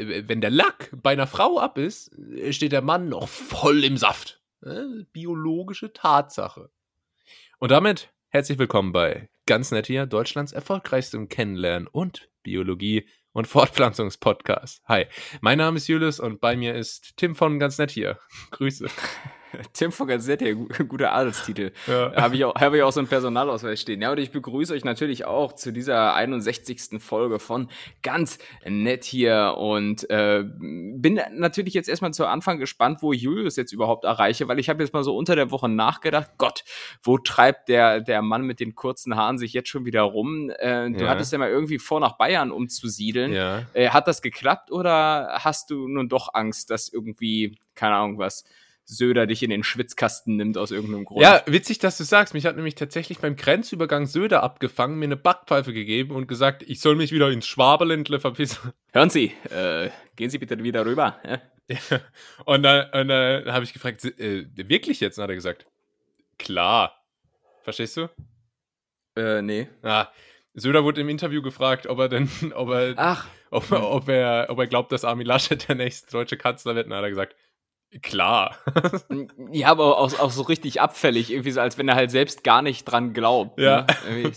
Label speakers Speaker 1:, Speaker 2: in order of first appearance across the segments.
Speaker 1: äh, wenn der Lack bei einer Frau ab ist, äh, steht der Mann noch voll im Saft. Äh, biologische Tatsache. Und damit herzlich willkommen bei Ganz Nett hier, Deutschlands erfolgreichstem Kennenlernen und Biologie- und Fortpflanzungspodcast. Hi, mein Name ist Julius und bei mir ist Tim von Ganz Nett hier. Grüße.
Speaker 2: Tim von Gazette, guter Adelstitel. Ja. Habe ich, auch, hab ich auch so einen Personalausweis stehen. Ja, und ich begrüße euch natürlich auch zu dieser 61. Folge von Ganz Nett hier und äh, bin natürlich jetzt erstmal zu Anfang gespannt, wo ich Julius jetzt überhaupt erreiche, weil ich habe jetzt mal so unter der Woche nachgedacht, Gott, wo treibt der, der Mann mit den kurzen Haaren sich jetzt schon wieder rum? Äh, du ja. hattest ja mal irgendwie vor, nach Bayern umzusiedeln. Ja. Äh, hat das geklappt oder hast du nun doch Angst, dass irgendwie, keine Ahnung was, Söder dich in den Schwitzkasten nimmt aus irgendeinem Grund.
Speaker 1: Ja, witzig, dass du sagst. Mich hat nämlich tatsächlich beim Grenzübergang Söder abgefangen, mir eine Backpfeife gegeben und gesagt, ich soll mich wieder ins Schwaberländle verpissen.
Speaker 2: Hören Sie, äh, gehen Sie bitte wieder rüber. Ja.
Speaker 1: Und dann, und dann habe ich gefragt, äh, wirklich jetzt? Und hat er gesagt, klar. Verstehst du?
Speaker 2: Äh, nee.
Speaker 1: Ah, Söder wurde im Interview gefragt, ob er denn, ob er,
Speaker 2: Ach.
Speaker 1: Ob, ob, er, ob er glaubt, dass Armin Laschet der nächste deutsche Kanzler wird. Und dann hat er gesagt, Klar.
Speaker 2: ja, aber auch, auch, so richtig abfällig, irgendwie so, als wenn er halt selbst gar nicht dran glaubt.
Speaker 1: Ja.
Speaker 2: Ne?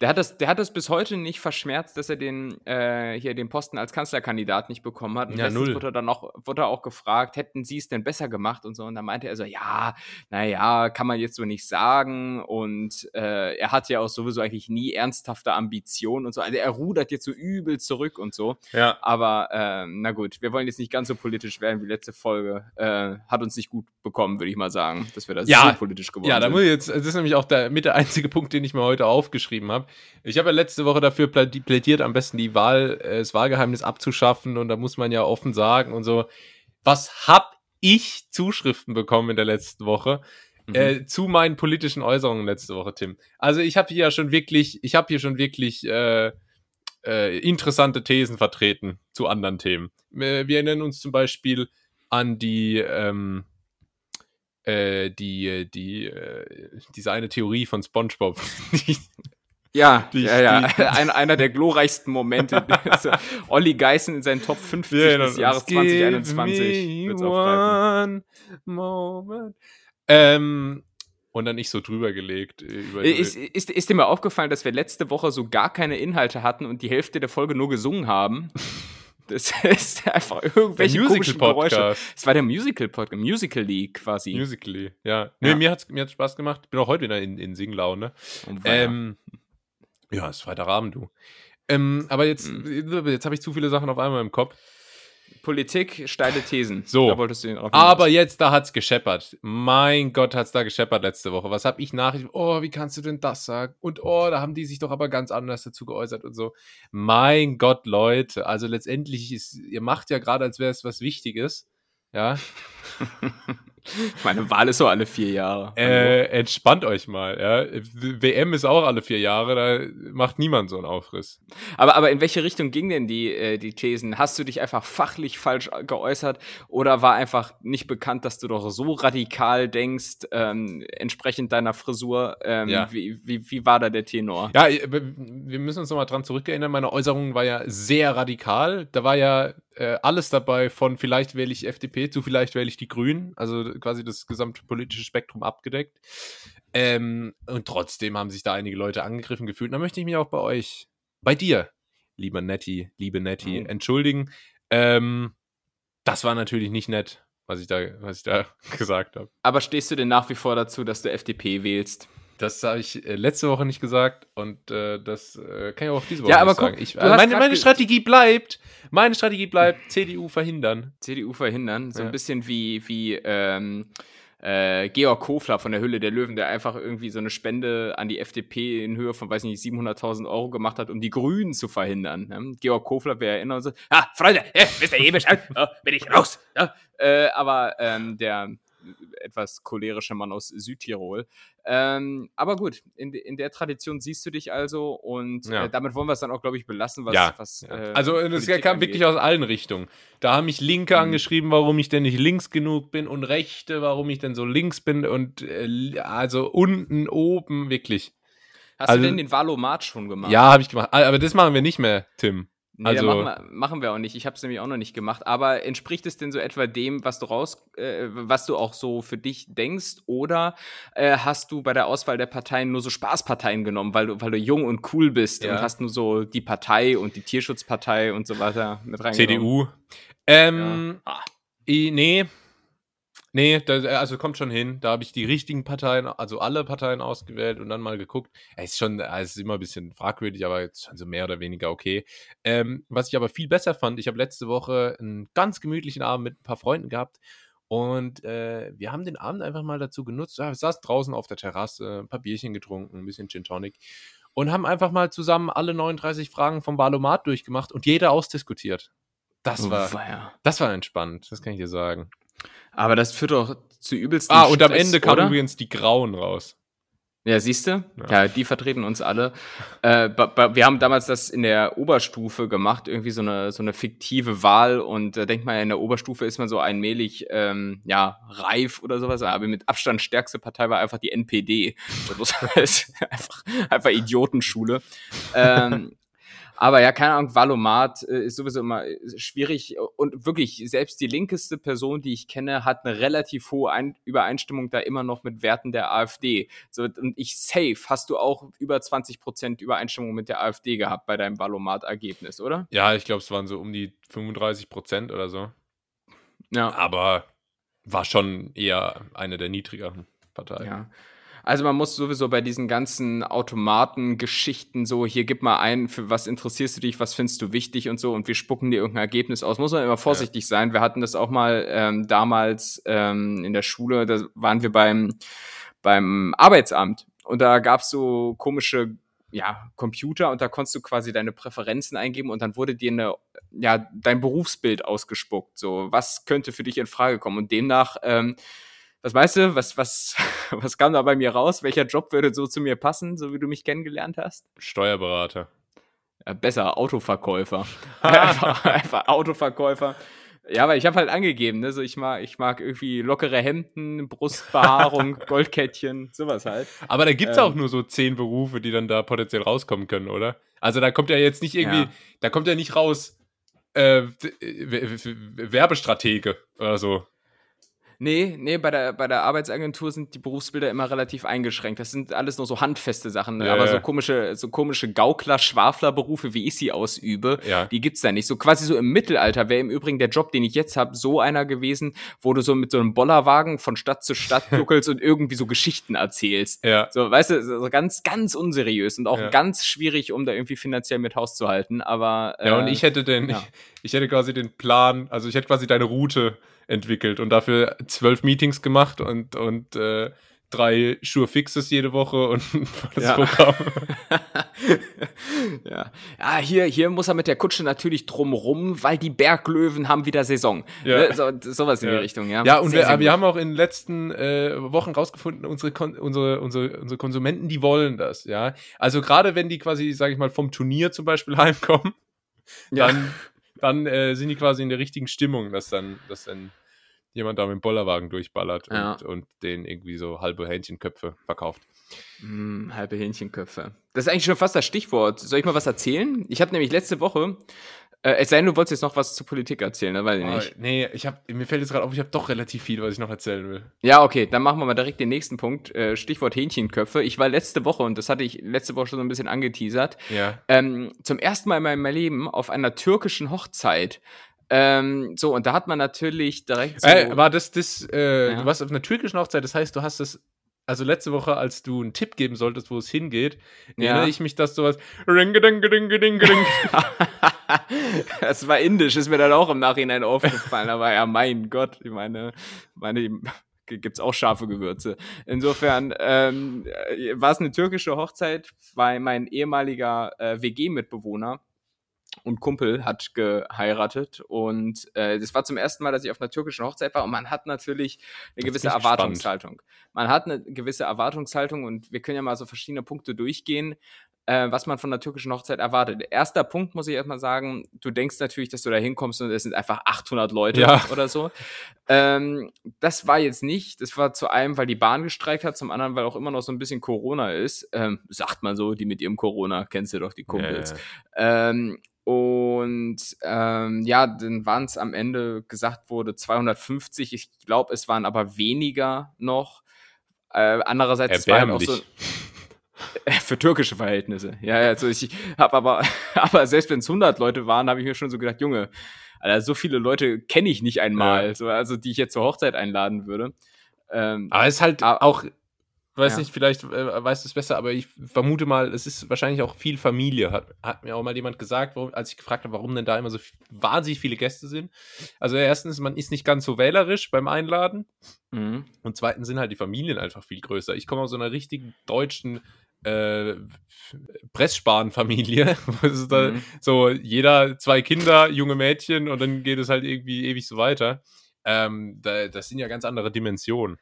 Speaker 2: Der, hat das, der hat das bis heute nicht verschmerzt, dass er den, äh, hier den Posten als Kanzlerkandidat nicht bekommen hat. Und
Speaker 1: ja, null.
Speaker 2: wurde dann auch, wurde er auch gefragt, hätten sie es denn besser gemacht und so. Und da meinte er so, ja, naja, kann man jetzt so nicht sagen. Und äh, er hat ja auch sowieso eigentlich nie ernsthafte Ambitionen und so. Also er rudert jetzt so übel zurück und so.
Speaker 1: Ja.
Speaker 2: Aber äh, na gut, wir wollen jetzt nicht ganz so politisch werden wie letzte Folge äh, hat uns nicht gut bekommen, würde ich mal sagen, dass wir da
Speaker 1: ja,
Speaker 2: so politisch geworden
Speaker 1: sind. Ja,
Speaker 2: da
Speaker 1: muss ich jetzt, das ist nämlich auch der, mit der einzige Punkt, den ich mir heute aufgeschrieben habe. Ich habe ja letzte Woche dafür plädiert, am besten die Wahl, äh, das Wahlgeheimnis abzuschaffen und da muss man ja offen sagen und so. Was hab ich Zuschriften bekommen in der letzten Woche? Mhm. Äh, zu meinen politischen Äußerungen letzte Woche, Tim. Also ich habe hier ja schon wirklich, ich habe hier schon wirklich äh, äh, interessante Thesen vertreten zu anderen Themen. Äh, wir erinnern uns zum Beispiel an die, ähm, äh, die, die, äh, diese eine Theorie von SpongeBob.
Speaker 2: ja, die, ja, ja. Die, Ein, einer der glorreichsten Momente. also, Olli Geißen in seinen Top 50 yeah, des Jahres 2021 wird's aufgreifen.
Speaker 1: Moment. Ähm, und dann nicht so drüber gelegt. Äh,
Speaker 2: ist, ist, ist dir mal aufgefallen, dass wir letzte Woche so gar keine Inhalte hatten und die Hälfte der Folge nur gesungen haben? Das ist einfach irgendwelche der Musical Geräusche. Es war der Musical Podcast, Musical League quasi.
Speaker 1: Musical.ly, ja. Nee, ja. mir hat's mir hat's Spaß gemacht. Bin auch heute wieder in, in Singlaune. Ähm, ja, ist Freitagabend, du. Ähm, aber jetzt, mhm. jetzt habe ich zu viele Sachen auf einmal im Kopf.
Speaker 2: Politik, steile Thesen.
Speaker 1: So. Da wolltest du aber jetzt, da hat's gescheppert. Mein Gott, hat's da gescheppert letzte Woche. Was habe ich Nachrichten? Oh, wie kannst du denn das sagen? Und oh, da haben die sich doch aber ganz anders dazu geäußert und so. Mein Gott, Leute. Also letztendlich ist, ihr macht ja gerade, als wäre es was Wichtiges. Ja.
Speaker 2: Meine Wahl ist so alle vier Jahre.
Speaker 1: Äh, entspannt euch mal. Ja. WM ist auch alle vier Jahre, da macht niemand so einen Aufriss.
Speaker 2: Aber, aber in welche Richtung ging denn die, äh, die Thesen? Hast du dich einfach fachlich falsch geäußert oder war einfach nicht bekannt, dass du doch so radikal denkst, ähm, entsprechend deiner Frisur? Ähm, ja. wie, wie, wie war da der Tenor?
Speaker 1: Ja, wir müssen uns nochmal dran zurückerinnern. Meine Äußerung war ja sehr radikal. Da war ja äh, alles dabei, von vielleicht wähle ich FDP zu vielleicht wähle ich die Grünen, also quasi das gesamte politische Spektrum abgedeckt. Ähm, und trotzdem haben sich da einige Leute angegriffen gefühlt. Und da möchte ich mich auch bei euch, bei dir, lieber Nettie, liebe Nettie, mhm. entschuldigen. Ähm, das war natürlich nicht nett, was ich da, was ich da gesagt habe.
Speaker 2: Aber stehst du denn nach wie vor dazu, dass du FDP wählst?
Speaker 1: Das habe ich äh, letzte Woche nicht gesagt und äh, das äh, kann ich auch diese Woche
Speaker 2: ja,
Speaker 1: aber
Speaker 2: nicht guck, sagen. Ich,
Speaker 1: äh, meine, meine Strategie bleibt, meine Strategie bleibt, CDU verhindern.
Speaker 2: CDU verhindern, so ja. ein bisschen wie, wie ähm, äh, Georg Kofler von der Hülle der Löwen, der einfach irgendwie so eine Spende an die FDP in Höhe von, weiß nicht, 700.000 Euro gemacht hat, um die Grünen zu verhindern. Ne? Georg Kofler, wer erinnert uns, ah, Freunde, äh, wisst ihr eh Bescheid, oh, bin ich raus. Ja? Äh, aber ähm, der etwas cholerischer Mann aus Südtirol. Ähm, aber gut, in, in der Tradition siehst du dich also und ja. äh, damit wollen wir es dann auch, glaube ich, belassen, was.
Speaker 1: Ja.
Speaker 2: was.
Speaker 1: Äh, also, das Politik kam angeht. wirklich aus allen Richtungen. Da haben mich Linke mhm. angeschrieben, warum ich denn nicht links genug bin und Rechte, warum ich denn so links bin und äh, also unten, oben, wirklich.
Speaker 2: Hast also, du denn den Valomat schon gemacht?
Speaker 1: Ja, habe ich gemacht. Aber das machen wir nicht mehr, Tim.
Speaker 2: Nee, also, machen wir, machen, wir, auch nicht. Ich habe es nämlich auch noch nicht gemacht. Aber entspricht es denn so etwa dem, was du raus, äh, was du auch so für dich denkst? Oder äh, hast du bei der Auswahl der Parteien nur so Spaßparteien genommen, weil du, weil du jung und cool bist ja. und hast nur so die Partei und die Tierschutzpartei und so weiter mit reingenommen?
Speaker 1: CDU. Ähm, ja. ah. nee, Nee, das, also kommt schon hin. Da habe ich die richtigen Parteien, also alle Parteien ausgewählt und dann mal geguckt. Es ist schon, es ist immer ein bisschen fragwürdig, aber jetzt schon so mehr oder weniger okay. Ähm, was ich aber viel besser fand, ich habe letzte Woche einen ganz gemütlichen Abend mit ein paar Freunden gehabt und äh, wir haben den Abend einfach mal dazu genutzt. Ja, wir saßen draußen auf der Terrasse, ein paar Bierchen getrunken, ein bisschen Gin Tonic und haben einfach mal zusammen alle 39 Fragen vom Valomat durchgemacht und jeder ausdiskutiert. Das war, das war entspannt, das kann ich dir sagen.
Speaker 2: Aber das führt doch zu übelsten
Speaker 1: Ah, und Stress, am Ende kamen übrigens die Grauen raus.
Speaker 2: Ja, siehst du? Ja. ja. die vertreten uns alle. Äh, wir haben damals das in der Oberstufe gemacht, irgendwie so eine, so eine fiktive Wahl. Und da äh, denkt man ja, in der Oberstufe ist man so allmählich ähm, ja, reif oder sowas. Aber mit Abstand stärkste Partei war einfach die NPD. Das ist einfach, einfach Idiotenschule. ähm, aber ja, keine Ahnung, Valomat äh, ist sowieso immer äh, schwierig und wirklich, selbst die linkeste Person, die ich kenne, hat eine relativ hohe Ein Übereinstimmung da immer noch mit Werten der AfD. So, und ich safe, hast du auch über 20 Prozent Übereinstimmung mit der AfD gehabt bei deinem Valomat-Ergebnis, oder?
Speaker 1: Ja, ich glaube, es waren so um die 35 Prozent oder so. Ja. Aber war schon eher eine der niedrigeren Parteien.
Speaker 2: Ja. Also man muss sowieso bei diesen ganzen Automaten-Geschichten so, hier gib mal ein, für was interessierst du dich, was findest du wichtig und so und wir spucken dir irgendein Ergebnis aus. Muss man immer vorsichtig ja. sein. Wir hatten das auch mal ähm, damals ähm, in der Schule, da waren wir beim, beim Arbeitsamt und da gab es so komische ja, Computer und da konntest du quasi deine Präferenzen eingeben und dann wurde dir eine, ja, dein Berufsbild ausgespuckt. So, was könnte für dich in Frage kommen? Und demnach ähm, was weißt du, was, was, was kam da bei mir raus? Welcher Job würde so zu mir passen, so wie du mich kennengelernt hast?
Speaker 1: Steuerberater.
Speaker 2: Ja, besser, Autoverkäufer. einfach, einfach Autoverkäufer. Ja, aber ich habe halt angegeben, ne? so ich mag, ich mag irgendwie lockere Hemden, Brustbehaarung, Goldkettchen, sowas halt.
Speaker 1: Aber da gibt's ähm, auch nur so zehn Berufe, die dann da potenziell rauskommen können, oder? Also da kommt ja jetzt nicht irgendwie, ja. da kommt ja nicht raus äh, Werbestratege oder so.
Speaker 2: Nee, nee, bei der, bei der Arbeitsagentur sind die Berufsbilder immer relativ eingeschränkt. Das sind alles nur so handfeste Sachen. Ne? Ja, Aber ja. so komische, so komische Gaukler-Schwafler-Berufe, wie ich sie ausübe, ja. die gibt's da nicht. So quasi so im Mittelalter wäre im Übrigen der Job, den ich jetzt habe, so einer gewesen, wo du so mit so einem Bollerwagen von Stadt zu Stadt juckelst und irgendwie so Geschichten erzählst. Ja. So, weißt du, so ganz, ganz unseriös und auch ganz schwierig, um da irgendwie finanziell mit Haus zu halten. Aber.
Speaker 1: Äh, ja, und ich hätte den, ich, ich hätte quasi den Plan, also ich hätte quasi deine Route entwickelt und dafür zwölf Meetings gemacht und, und äh, drei Sure Fixes jede Woche und das
Speaker 2: ja.
Speaker 1: Programm.
Speaker 2: ja. ja, hier, hier muss er mit der Kutsche natürlich drumrum, weil die Berglöwen haben wieder Saison. Ja. Ne? So, sowas in ja. die Richtung, ja.
Speaker 1: Ja, und sehr, wir, sehr wir haben auch in den letzten äh, Wochen rausgefunden, unsere, unsere, unsere, unsere Konsumenten, die wollen das, ja. Also gerade wenn die quasi, sage ich mal, vom Turnier zum Beispiel heimkommen, dann, dann äh, sind die quasi in der richtigen Stimmung, dass dann, dass dann jemand da mit dem Bollerwagen durchballert ja. und, und den irgendwie so halbe Hähnchenköpfe verkauft.
Speaker 2: Mm, halbe Hähnchenköpfe. Das ist eigentlich schon fast das Stichwort. Soll ich mal was erzählen? Ich habe nämlich letzte Woche, äh, es sei denn, du wolltest jetzt noch was zur Politik erzählen, ne? weiß ich nicht.
Speaker 1: Oh, nee, ich hab, mir fällt jetzt gerade auf, ich habe doch relativ viel, was ich noch erzählen will.
Speaker 2: Ja, okay, dann machen wir mal direkt den nächsten Punkt. Äh, Stichwort Hähnchenköpfe. Ich war letzte Woche, und das hatte ich letzte Woche schon so ein bisschen angeteasert, ja. ähm, zum ersten Mal in meinem Leben auf einer türkischen Hochzeit. Ähm, so, und da hat man natürlich direkt so.
Speaker 1: Äh, war das, das, äh, ja. du warst auf einer türkischen Hochzeit, das heißt, du hast das, also letzte Woche, als du einen Tipp geben solltest, wo es hingeht, ja. erinnere ich mich, dass sowas.
Speaker 2: das war indisch, ist mir dann auch im Nachhinein aufgefallen, aber ja, mein Gott, ich meine, meine gibt es auch scharfe Gewürze. Insofern ähm, war es eine türkische Hochzeit, weil mein ehemaliger äh, WG-Mitbewohner und Kumpel hat geheiratet und äh, das war zum ersten Mal, dass ich auf einer türkischen Hochzeit war und man hat natürlich eine gewisse Erwartungshaltung. Spannend. Man hat eine gewisse Erwartungshaltung und wir können ja mal so verschiedene Punkte durchgehen. äh, was man von der türkischen Hochzeit erwartet. Erster Punkt muss ich erstmal sagen, du denkst natürlich, dass du da hinkommst und es sind einfach 800 Leute ja. oder so. Ähm, das war jetzt nicht. Das war zu einem, weil die Bahn gestreikt hat, zum anderen, weil auch immer noch so ein bisschen Corona ist. Ähm, sagt man so, die mit ihrem Corona, kennst du doch die Kumpels. Ja, ähm, und ähm, ja, dann waren es am Ende gesagt wurde 250. Ich glaube, es waren aber weniger noch. Äh, andererseits es war auch so für türkische Verhältnisse. Ja, also ich habe aber, aber selbst wenn es 100 Leute waren, habe ich mir schon so gedacht, Junge, Alter, so viele Leute kenne ich nicht einmal, ja. so, also die ich jetzt zur Hochzeit einladen würde.
Speaker 1: Ähm, aber es ist halt auch weiß ja. nicht, vielleicht äh, weißt du es besser, aber ich vermute mal, es ist wahrscheinlich auch viel Familie. Hat, hat mir auch mal jemand gesagt, warum, als ich gefragt habe, warum denn da immer so wahnsinnig viele Gäste sind. Also erstens, man ist nicht ganz so wählerisch beim Einladen. Mhm. Und zweitens sind halt die Familien einfach viel größer. Ich komme aus so einer richtigen deutschen äh, Pressspan-Familie. mhm. So jeder zwei Kinder, junge Mädchen und dann geht es halt irgendwie ewig so weiter. Ähm, da, das sind ja ganz andere Dimensionen.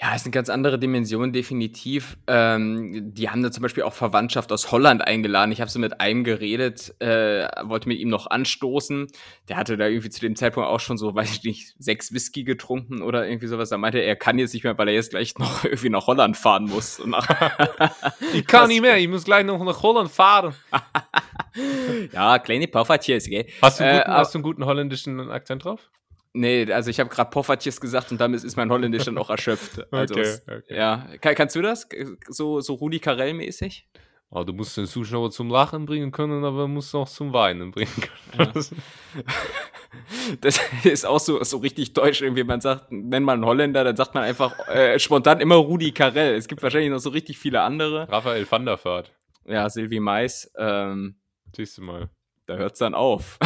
Speaker 2: Ja, ist eine ganz andere Dimension, definitiv. Ähm, die haben da zum Beispiel auch Verwandtschaft aus Holland eingeladen. Ich habe so mit einem geredet, äh, wollte mit ihm noch anstoßen. Der hatte da irgendwie zu dem Zeitpunkt auch schon so, weiß ich nicht, sechs Whisky getrunken oder irgendwie sowas. Da meinte er, er kann jetzt nicht mehr, weil er jetzt gleich noch irgendwie nach Holland fahren muss.
Speaker 1: ich kann nicht mehr, ich muss gleich noch nach Holland fahren.
Speaker 2: ja, kleine Puffertjes, gell?
Speaker 1: Hast du, einen guten, äh, hast du einen guten holländischen Akzent drauf?
Speaker 2: Nee, also ich habe gerade Poffertjes gesagt und damit ist mein Holländisch dann auch erschöpft. Also okay, es, okay. Ja, Kann, kannst du das? So, so Rudi Carell-mäßig?
Speaker 1: Oh, du musst den Zuschauer zum Lachen bringen können, aber musst auch zum Weinen bringen können. Ja.
Speaker 2: Das ist auch so, so richtig deutsch, irgendwie man sagt, nennt man einen Holländer, dann sagt man einfach äh, spontan immer Rudi Carell. Es gibt wahrscheinlich noch so richtig viele andere.
Speaker 1: Raphael van der Vaart.
Speaker 2: Ja, Sylvie Mais. Ähm,
Speaker 1: Siehst du mal.
Speaker 2: Da hört es dann auf.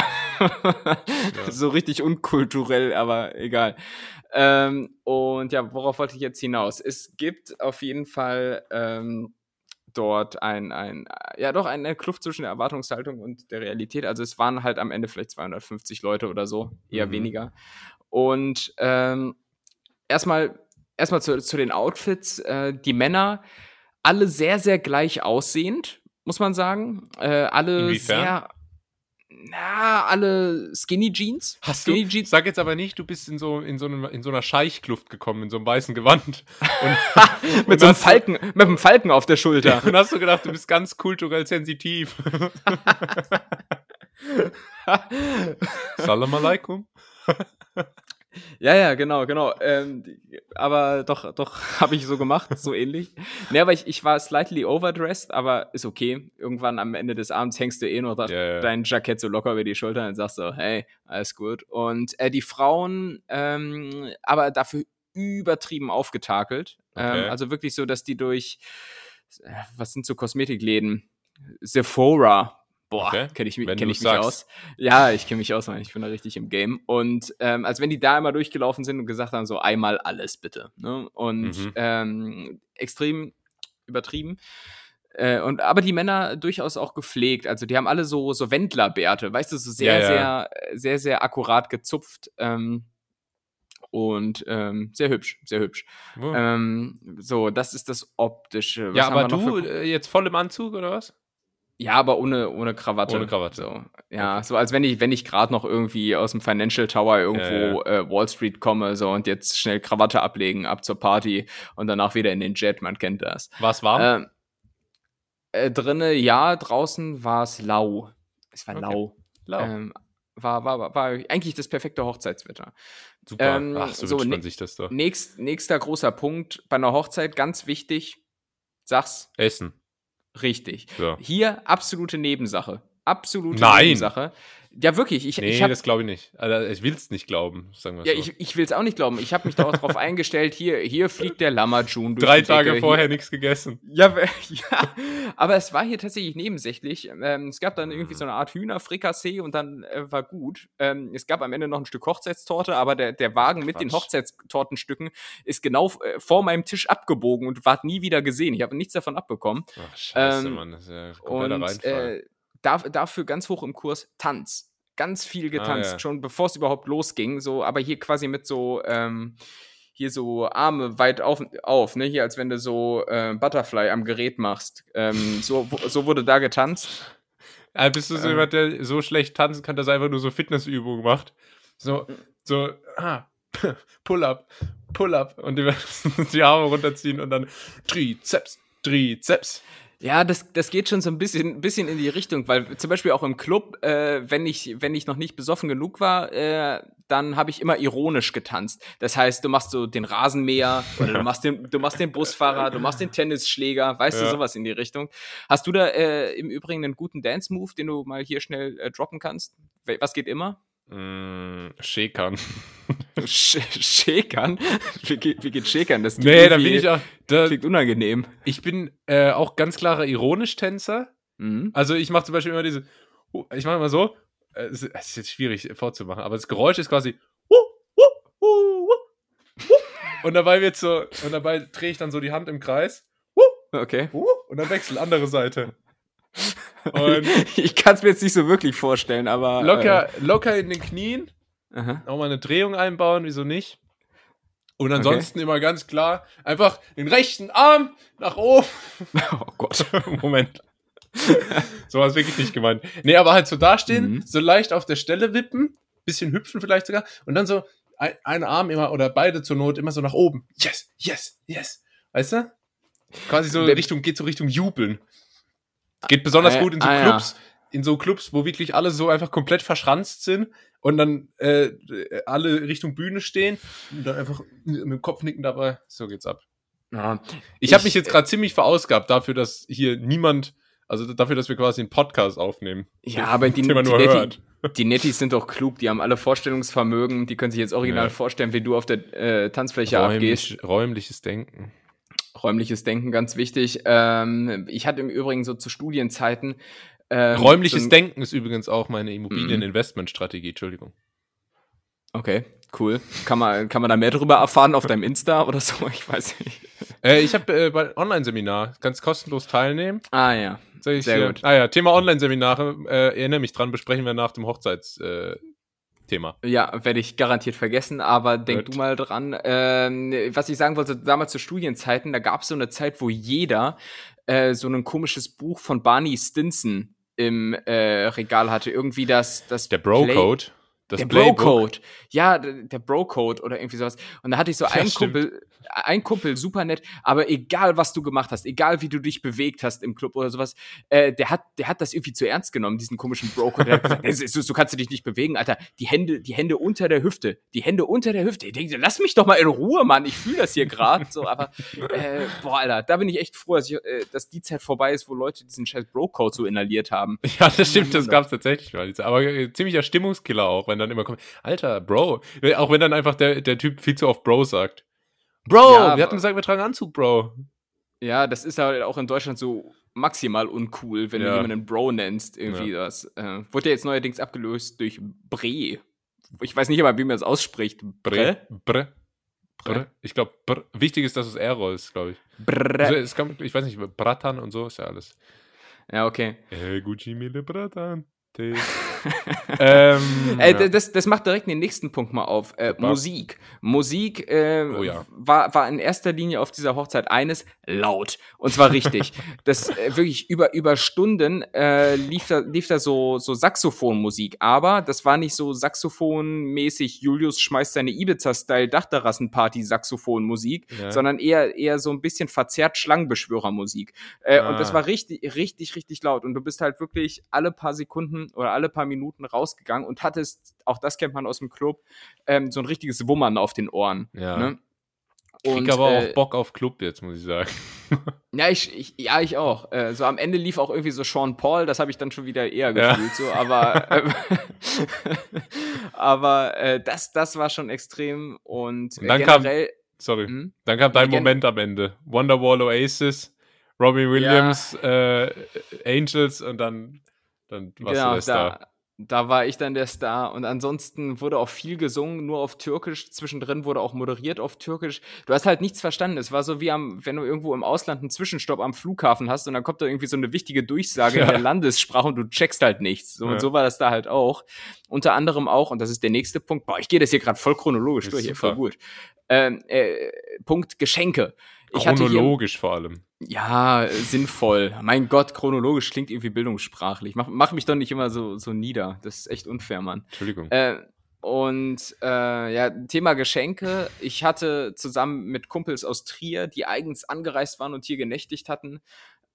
Speaker 2: So richtig unkulturell, aber egal. Ähm, und ja, worauf wollte ich jetzt hinaus? Es gibt auf jeden Fall ähm, dort ein, ein, ja doch eine Kluft zwischen der Erwartungshaltung und der Realität. Also es waren halt am Ende vielleicht 250 Leute oder so, eher mhm. weniger. Und ähm, erstmal, erstmal zu, zu den Outfits. Äh, die Männer, alle sehr, sehr gleich aussehend, muss man sagen. Äh, alle Inwiefern? sehr na, alle Skinny Jeans.
Speaker 1: Hast
Speaker 2: Skinny
Speaker 1: du? Jeans. Sag jetzt aber nicht, du bist in so, in so, einem, in so einer Scheichkluft gekommen, in so einem weißen Gewand.
Speaker 2: Und, mit so einem Falken, mit einem Falken auf der Schulter.
Speaker 1: und hast du gedacht, du bist ganz kulturell sensitiv. Salam alaikum.
Speaker 2: Ja, ja, genau, genau. Ähm, aber doch, doch, habe ich so gemacht, so ähnlich. Ne, aber ich, ich war slightly overdressed, aber ist okay. Irgendwann am Ende des Abends hängst du eh noch yeah, dein Jackett so locker über die Schulter und sagst so, hey, alles gut. Und äh, die Frauen, ähm, aber dafür übertrieben aufgetakelt. Ähm, okay. Ähm, also wirklich so, dass die durch, äh, was sind so Kosmetikläden? Sephora Boah, okay. kenne ich, kenn ich mich aus. Ja, ich kenne mich aus, Mann. ich bin da richtig im Game. Und ähm, als wenn die da einmal durchgelaufen sind und gesagt haben, so einmal alles bitte. Ne? Und mhm. ähm, extrem übertrieben. Äh, und aber die Männer durchaus auch gepflegt. Also die haben alle so, so Wendlerbärte, weißt du, so sehr, ja, ja. sehr, sehr, sehr akkurat gezupft. Ähm, und ähm, sehr hübsch, sehr hübsch. Oh. Ähm, so, das ist das Optische.
Speaker 1: Was ja, aber du äh, jetzt voll im Anzug oder was?
Speaker 2: Ja, aber ohne, ohne Krawatte.
Speaker 1: Ohne Krawatte.
Speaker 2: So, ja, okay. so als wenn ich, wenn ich gerade noch irgendwie aus dem Financial Tower irgendwo ja, ja. Äh, Wall Street komme, so und jetzt schnell Krawatte ablegen, ab zur Party und danach wieder in den Jet, man kennt das.
Speaker 1: War es warm?
Speaker 2: Ähm, äh, drinne, ja, draußen war es lau. Es war okay. lau. lau. Ähm, war, war, war, war eigentlich das perfekte Hochzeitswetter.
Speaker 1: Super. Ähm, Ach, so, so wünscht man sich das doch.
Speaker 2: Nächst, nächster großer Punkt bei einer Hochzeit, ganz wichtig, sag's.
Speaker 1: Essen.
Speaker 2: Richtig. Ja. Hier absolute Nebensache. Absolute
Speaker 1: Nein.
Speaker 2: Nebensache. Ja, wirklich. Ich,
Speaker 1: nee,
Speaker 2: ich hab,
Speaker 1: das glaube ich nicht. Also, ich will es nicht glauben, sagen wir
Speaker 2: Ja, so. ich, ich will es auch nicht glauben. Ich habe mich darauf eingestellt, hier, hier fliegt der Lamajun
Speaker 1: durch Drei Tage Decke. vorher nichts gegessen.
Speaker 2: Ja, ja, aber es war hier tatsächlich nebensächlich. Ähm, es gab dann irgendwie so eine Art Hühnerfrikassee und dann äh, war gut. Ähm, es gab am Ende noch ein Stück Hochzeitstorte, aber der, der Wagen Ach, mit den Hochzeitstortenstücken ist genau äh, vor meinem Tisch abgebogen und ward nie wieder gesehen. Ich habe nichts davon abbekommen.
Speaker 1: Ach, scheiße, ähm, Mann. Das ist ja kompletter und, Reinfall. Äh,
Speaker 2: dafür ganz hoch im Kurs Tanz. Ganz viel ah, getanzt, ah, ja. schon bevor es überhaupt losging. So, aber hier quasi mit so, ähm, hier so Arme weit auf, auf ne? Hier, als wenn du so äh, Butterfly am Gerät machst. Ähm, so, so wurde da getanzt.
Speaker 1: Ja, bist du so ähm, jemand, der so schlecht tanzen kann, dass er einfach nur so Fitnessübungen macht? So, so, ah, Pull-up, Pull-up und die, die Arme runterziehen und dann Trizeps, Trizeps.
Speaker 2: Ja, das, das geht schon so ein bisschen, bisschen in die Richtung, weil zum Beispiel auch im Club, äh, wenn, ich, wenn ich noch nicht besoffen genug war, äh, dann habe ich immer ironisch getanzt. Das heißt, du machst so den Rasenmäher oder du machst den, du machst den Busfahrer, du machst den Tennisschläger, weißt ja. du, sowas in die Richtung. Hast du da äh, im Übrigen einen guten Dance-Move, den du mal hier schnell äh, droppen kannst? Was geht immer?
Speaker 1: Mm, Schäkern.
Speaker 2: Schäkern? Wie geht, wie geht Schäkern?
Speaker 1: Das nee, da bin ich auch.
Speaker 2: Da, klingt unangenehm.
Speaker 1: Ich bin äh, auch ganz klarer Ironisch-Tänzer. Mhm. Also ich mache zum Beispiel immer diese. Ich mache immer so. Äh, es ist jetzt schwierig vorzumachen, aber das Geräusch ist quasi. Und dabei wird so. Und dabei drehe ich dann so die Hand im Kreis.
Speaker 2: Okay.
Speaker 1: Und dann wechsel andere Seite.
Speaker 2: Und ich kann es mir jetzt nicht so wirklich vorstellen, aber.
Speaker 1: Locker, äh, locker in den Knien. Aha. Auch mal eine Drehung einbauen, wieso nicht? Und ansonsten okay. immer ganz klar, einfach den rechten Arm nach oben.
Speaker 2: Oh Gott.
Speaker 1: Moment. so war es wirklich nicht gemeint. Nee, aber halt so dastehen, mhm. so leicht auf der Stelle wippen, bisschen hüpfen vielleicht sogar und dann so ein, ein Arm immer oder beide zur Not immer so nach oben. Yes, yes, yes. Weißt du? Quasi so Richtung, geht so Richtung Jubeln. Geht besonders äh, gut in so ah, Clubs, ja. in so Clubs, wo wirklich alle so einfach komplett verschranzt sind und dann äh, alle Richtung Bühne stehen und dann einfach mit dem Kopf nicken dabei. So geht's ab. Ja, ich, ich habe mich jetzt gerade ziemlich verausgabt dafür, dass hier niemand, also dafür, dass wir quasi einen Podcast aufnehmen.
Speaker 2: Ja, aber die, die, Netti, die Nettis sind doch klug, die haben alle Vorstellungsvermögen, die können sich jetzt original ja. vorstellen, wie du auf der äh, Tanzfläche Räumlich, abgehst.
Speaker 1: Räumliches Denken
Speaker 2: räumliches Denken ganz wichtig. Ähm, ich hatte im Übrigen so zu Studienzeiten.
Speaker 1: Ähm, Räumliches so Denken ist übrigens auch meine Immobilieninvestmentstrategie, Entschuldigung.
Speaker 2: Okay, cool. Kann man, kann man da mehr darüber erfahren auf deinem Insta oder so? Ich weiß nicht.
Speaker 1: Äh, ich habe äh, bei Online-Seminar ganz kostenlos teilnehmen.
Speaker 2: Ah ja.
Speaker 1: Sehr hier? gut. Ah ja, Thema Online-Seminare, äh, erinnere mich dran, besprechen wir nach dem Hochzeits, äh, Thema.
Speaker 2: Ja, werde ich garantiert vergessen, aber denk Gut. du mal dran. Ähm, was ich sagen wollte, damals zu Studienzeiten, da gab es so eine Zeit, wo jeder äh, so ein komisches Buch von Barney Stinson im äh, Regal hatte. Irgendwie das. das
Speaker 1: Der Bro-Code.
Speaker 2: Der Bro-Code. Ja, der Bro-Code oder irgendwie sowas. Und da hatte ich so einen ja, Kumpel, ein Kumpel, super nett, aber egal, was du gemacht hast, egal, wie du dich bewegt hast im Club oder sowas, äh, der, hat, der hat das irgendwie zu ernst genommen, diesen komischen Broker. Der hat gesagt, so, so, kannst du dich nicht bewegen, Alter. Die Hände, die Hände unter der Hüfte. Die Hände unter der Hüfte. Ich denke, lass mich doch mal in Ruhe, Mann. Ich fühle das hier gerade. So, aber, äh, boah, Alter, da bin ich echt froh, dass, ich, äh, dass die Zeit vorbei ist, wo Leute diesen scheiß Bro-Code so inhaliert haben.
Speaker 1: Ja, das stimmt, das gab es tatsächlich mal. Aber äh, ziemlicher Stimmungskiller auch, wenn dann immer kommt, Alter, Bro. Auch wenn dann einfach der, der Typ viel zu oft Bro sagt. Bro, ja, wir hatten gesagt, wir tragen Anzug, Bro.
Speaker 2: Ja, das ist halt auch in Deutschland so maximal uncool, wenn ja. du jemanden Bro nennst. Irgendwie ja. das. Äh, wurde ja jetzt neuerdings abgelöst durch Bre. Ich weiß nicht aber, wie man das ausspricht.
Speaker 1: Bre? Bre. Bre. Ich glaube, wichtig ist, dass es R ist, glaube ich. Bre. Also, es kommt, ich weiß nicht, Bratan und so ist ja alles.
Speaker 2: Ja, okay.
Speaker 1: Hey, Gucci Mille Bratan.
Speaker 2: ähm, äh, ja. das, das macht direkt den nächsten Punkt mal auf. Äh, Musik. Musik äh, oh, ja. war, war in erster Linie auf dieser Hochzeit eines laut. Und zwar richtig. das äh, wirklich über, über Stunden äh, lief, da, lief da so, so Saxophonmusik. Aber das war nicht so Saxophonmäßig, Julius schmeißt seine Ibiza-Style Dachterrassenparty-Saxophonmusik, ja. sondern eher, eher so ein bisschen verzerrt Schlangenbeschwörermusik. Ah. Und das war richtig, richtig, richtig laut. Und du bist halt wirklich alle paar Sekunden oder alle paar Minuten rausgegangen und hattest, auch das kennt man aus dem Club, ähm, so ein richtiges Wummern auf den Ohren.
Speaker 1: Ja. Ne? Und, Krieg aber äh, auch Bock auf Club jetzt, muss ich sagen.
Speaker 2: ja, ich, ich, ja, ich auch. Äh, so am Ende lief auch irgendwie so Sean Paul, das habe ich dann schon wieder eher gefühlt, ja. so, aber, äh, aber äh, das, das war schon extrem und,
Speaker 1: und dann generell. Kam, sorry, hm? dann kam dein Moment am Ende. Wonderwall Oasis, Robbie Williams, ja. Äh, Angels und dann dann
Speaker 2: warst genau, du da. da war ich dann der Star. Und ansonsten wurde auch viel gesungen, nur auf Türkisch. Zwischendrin wurde auch moderiert auf Türkisch. Du hast halt nichts verstanden. Es war so wie am, wenn du irgendwo im Ausland einen Zwischenstopp am Flughafen hast und dann kommt da irgendwie so eine wichtige Durchsage ja. in der Landessprache und du checkst halt nichts. So, ja. Und so war das da halt auch. Unter anderem auch, und das ist der nächste Punkt, boah, ich gehe das hier gerade voll chronologisch durch, hier voll gut. Ähm, äh, Punkt Geschenke.
Speaker 1: Ich Chronologisch vor allem.
Speaker 2: Ja, sinnvoll. Mein Gott, chronologisch klingt irgendwie bildungssprachlich. Mach, mach mich doch nicht immer so, so nieder. Das ist echt unfair, Mann.
Speaker 1: Entschuldigung.
Speaker 2: Äh, und äh, ja, Thema Geschenke. Ich hatte zusammen mit Kumpels aus Trier, die eigens angereist waren und hier genächtigt hatten,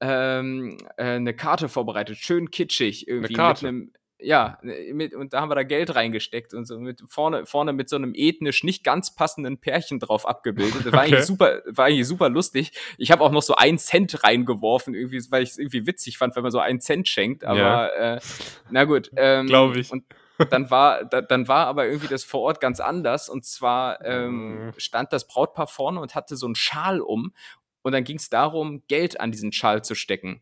Speaker 2: ähm, äh, eine Karte vorbereitet. Schön kitschig irgendwie.
Speaker 1: Eine Karte.
Speaker 2: Mit einem, ja, mit, und da haben wir da Geld reingesteckt und so mit vorne, vorne mit so einem ethnisch nicht ganz passenden Pärchen drauf abgebildet. Das war okay. eigentlich super, war eigentlich super lustig. Ich habe auch noch so einen Cent reingeworfen, irgendwie, weil ich es irgendwie witzig fand, wenn man so einen Cent schenkt. Aber ja. äh, na gut. Ähm,
Speaker 1: Glaube ich.
Speaker 2: Und dann war, da, dann war aber irgendwie das vor Ort ganz anders. Und zwar ähm, mhm. stand das Brautpaar vorne und hatte so einen Schal um. Und dann ging es darum, Geld an diesen Schal zu stecken.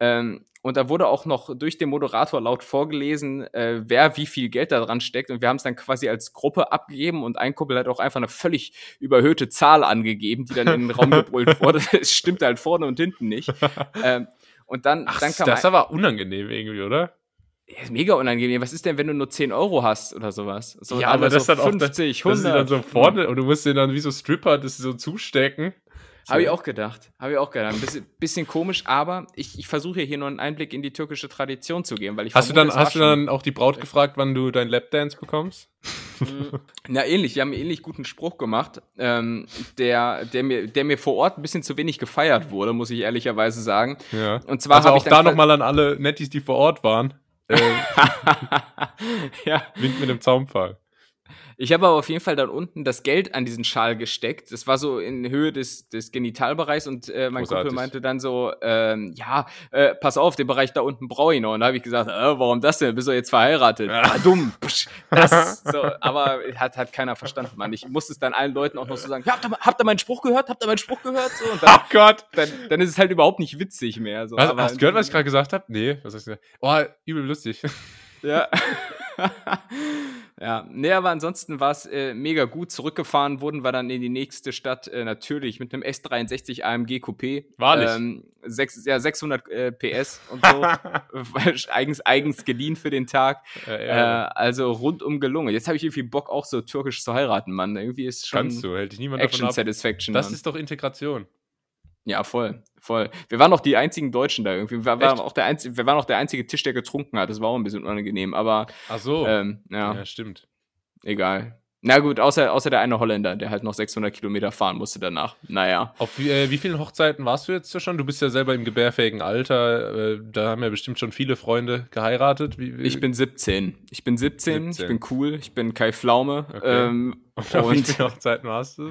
Speaker 2: Ähm, und da wurde auch noch durch den Moderator laut vorgelesen, äh, wer wie viel Geld da dran steckt. Und wir haben es dann quasi als Gruppe abgegeben und ein Kumpel hat auch einfach eine völlig überhöhte Zahl angegeben, die dann in den Raum gebrüllt wurde. Es stimmt halt vorne und hinten nicht. Ähm, und dann,
Speaker 1: Ach,
Speaker 2: dann
Speaker 1: kam Das ist aber unangenehm irgendwie, oder?
Speaker 2: Ja, mega unangenehm. Was ist denn, wenn du nur 10 Euro hast oder sowas?
Speaker 1: So, ja, aber das so dann 50, auch, 100. Das ist dann so vorne und du musst den dann wie so Stripper das so zustecken.
Speaker 2: Habe ich auch gedacht. Habe ich auch gedacht. Ein bisschen, bisschen komisch, aber ich, ich versuche hier nur einen Einblick in die türkische Tradition zu geben, weil ich
Speaker 1: Hast du dann, hast du dann auch die Braut gefragt, wann du dein Lapdance bekommst?
Speaker 2: Na, ähnlich. Die haben einen ähnlich guten Spruch gemacht, ähm, der, der, mir, der mir vor Ort ein bisschen zu wenig gefeiert wurde, muss ich ehrlicherweise sagen.
Speaker 1: Ja. Und zwar also auch da nochmal an alle Nettis, die vor Ort waren. Äh, ja. Wind mit dem Zaunpfahl.
Speaker 2: Ich habe aber auf jeden Fall dann unten das Geld an diesen Schal gesteckt. Das war so in Höhe des, des Genitalbereichs und äh, mein Großartig. Kumpel meinte dann so, ähm, ja, äh, pass auf, den Bereich da unten brauche ich noch. Und da habe ich gesagt, äh, warum das denn? Bist du jetzt verheiratet? Ja. Ah, dumm. Das, so, aber hat, hat keiner verstanden, Mann. Ich musste es dann allen Leuten auch noch so sagen, ja, habt, ihr, habt ihr meinen Spruch gehört? Habt ihr meinen Spruch gehört? So, und dann,
Speaker 1: oh Gott.
Speaker 2: Dann, dann ist es halt überhaupt nicht witzig mehr. So.
Speaker 1: Was, hast du gehört, was ich gerade gesagt habe? Nee, was hast du gesagt? Oh, übel lustig.
Speaker 2: Ja. Ja, nee, aber ansonsten war es äh, mega gut. Zurückgefahren wurden wir dann in die nächste Stadt, äh, natürlich mit einem S63 AMG Coupé.
Speaker 1: Wahrlich.
Speaker 2: Ähm, sechs, ja, 600 äh, PS und so. eigens, eigens geliehen für den Tag. Ja, ja. Äh, also rundum gelungen. Jetzt habe ich irgendwie Bock, auch so türkisch zu heiraten, Mann. Irgendwie ist schon
Speaker 1: Kannst du, hält dich niemand
Speaker 2: Action Satisfaction.
Speaker 1: Das Mann. ist doch Integration.
Speaker 2: Ja, voll, voll. Wir waren auch die einzigen Deutschen da irgendwie. Wir waren, auch der einzige, wir waren auch der einzige Tisch, der getrunken hat. Das war auch ein bisschen unangenehm, aber.
Speaker 1: Ach so.
Speaker 2: Ähm, ja.
Speaker 1: ja, stimmt.
Speaker 2: Egal. Na gut, außer, außer der eine Holländer, der halt noch 600 Kilometer fahren musste danach. Naja.
Speaker 1: Auf wie, äh, wie vielen Hochzeiten warst du jetzt schon? Du bist ja selber im gebärfähigen Alter. Äh, da haben ja bestimmt schon viele Freunde geheiratet. Wie,
Speaker 2: wie? Ich bin 17. Ich bin 17, 17, ich bin cool, ich bin Kai Pflaume. Okay. Ähm,
Speaker 1: und, und wie viele Hochzeiten warst du?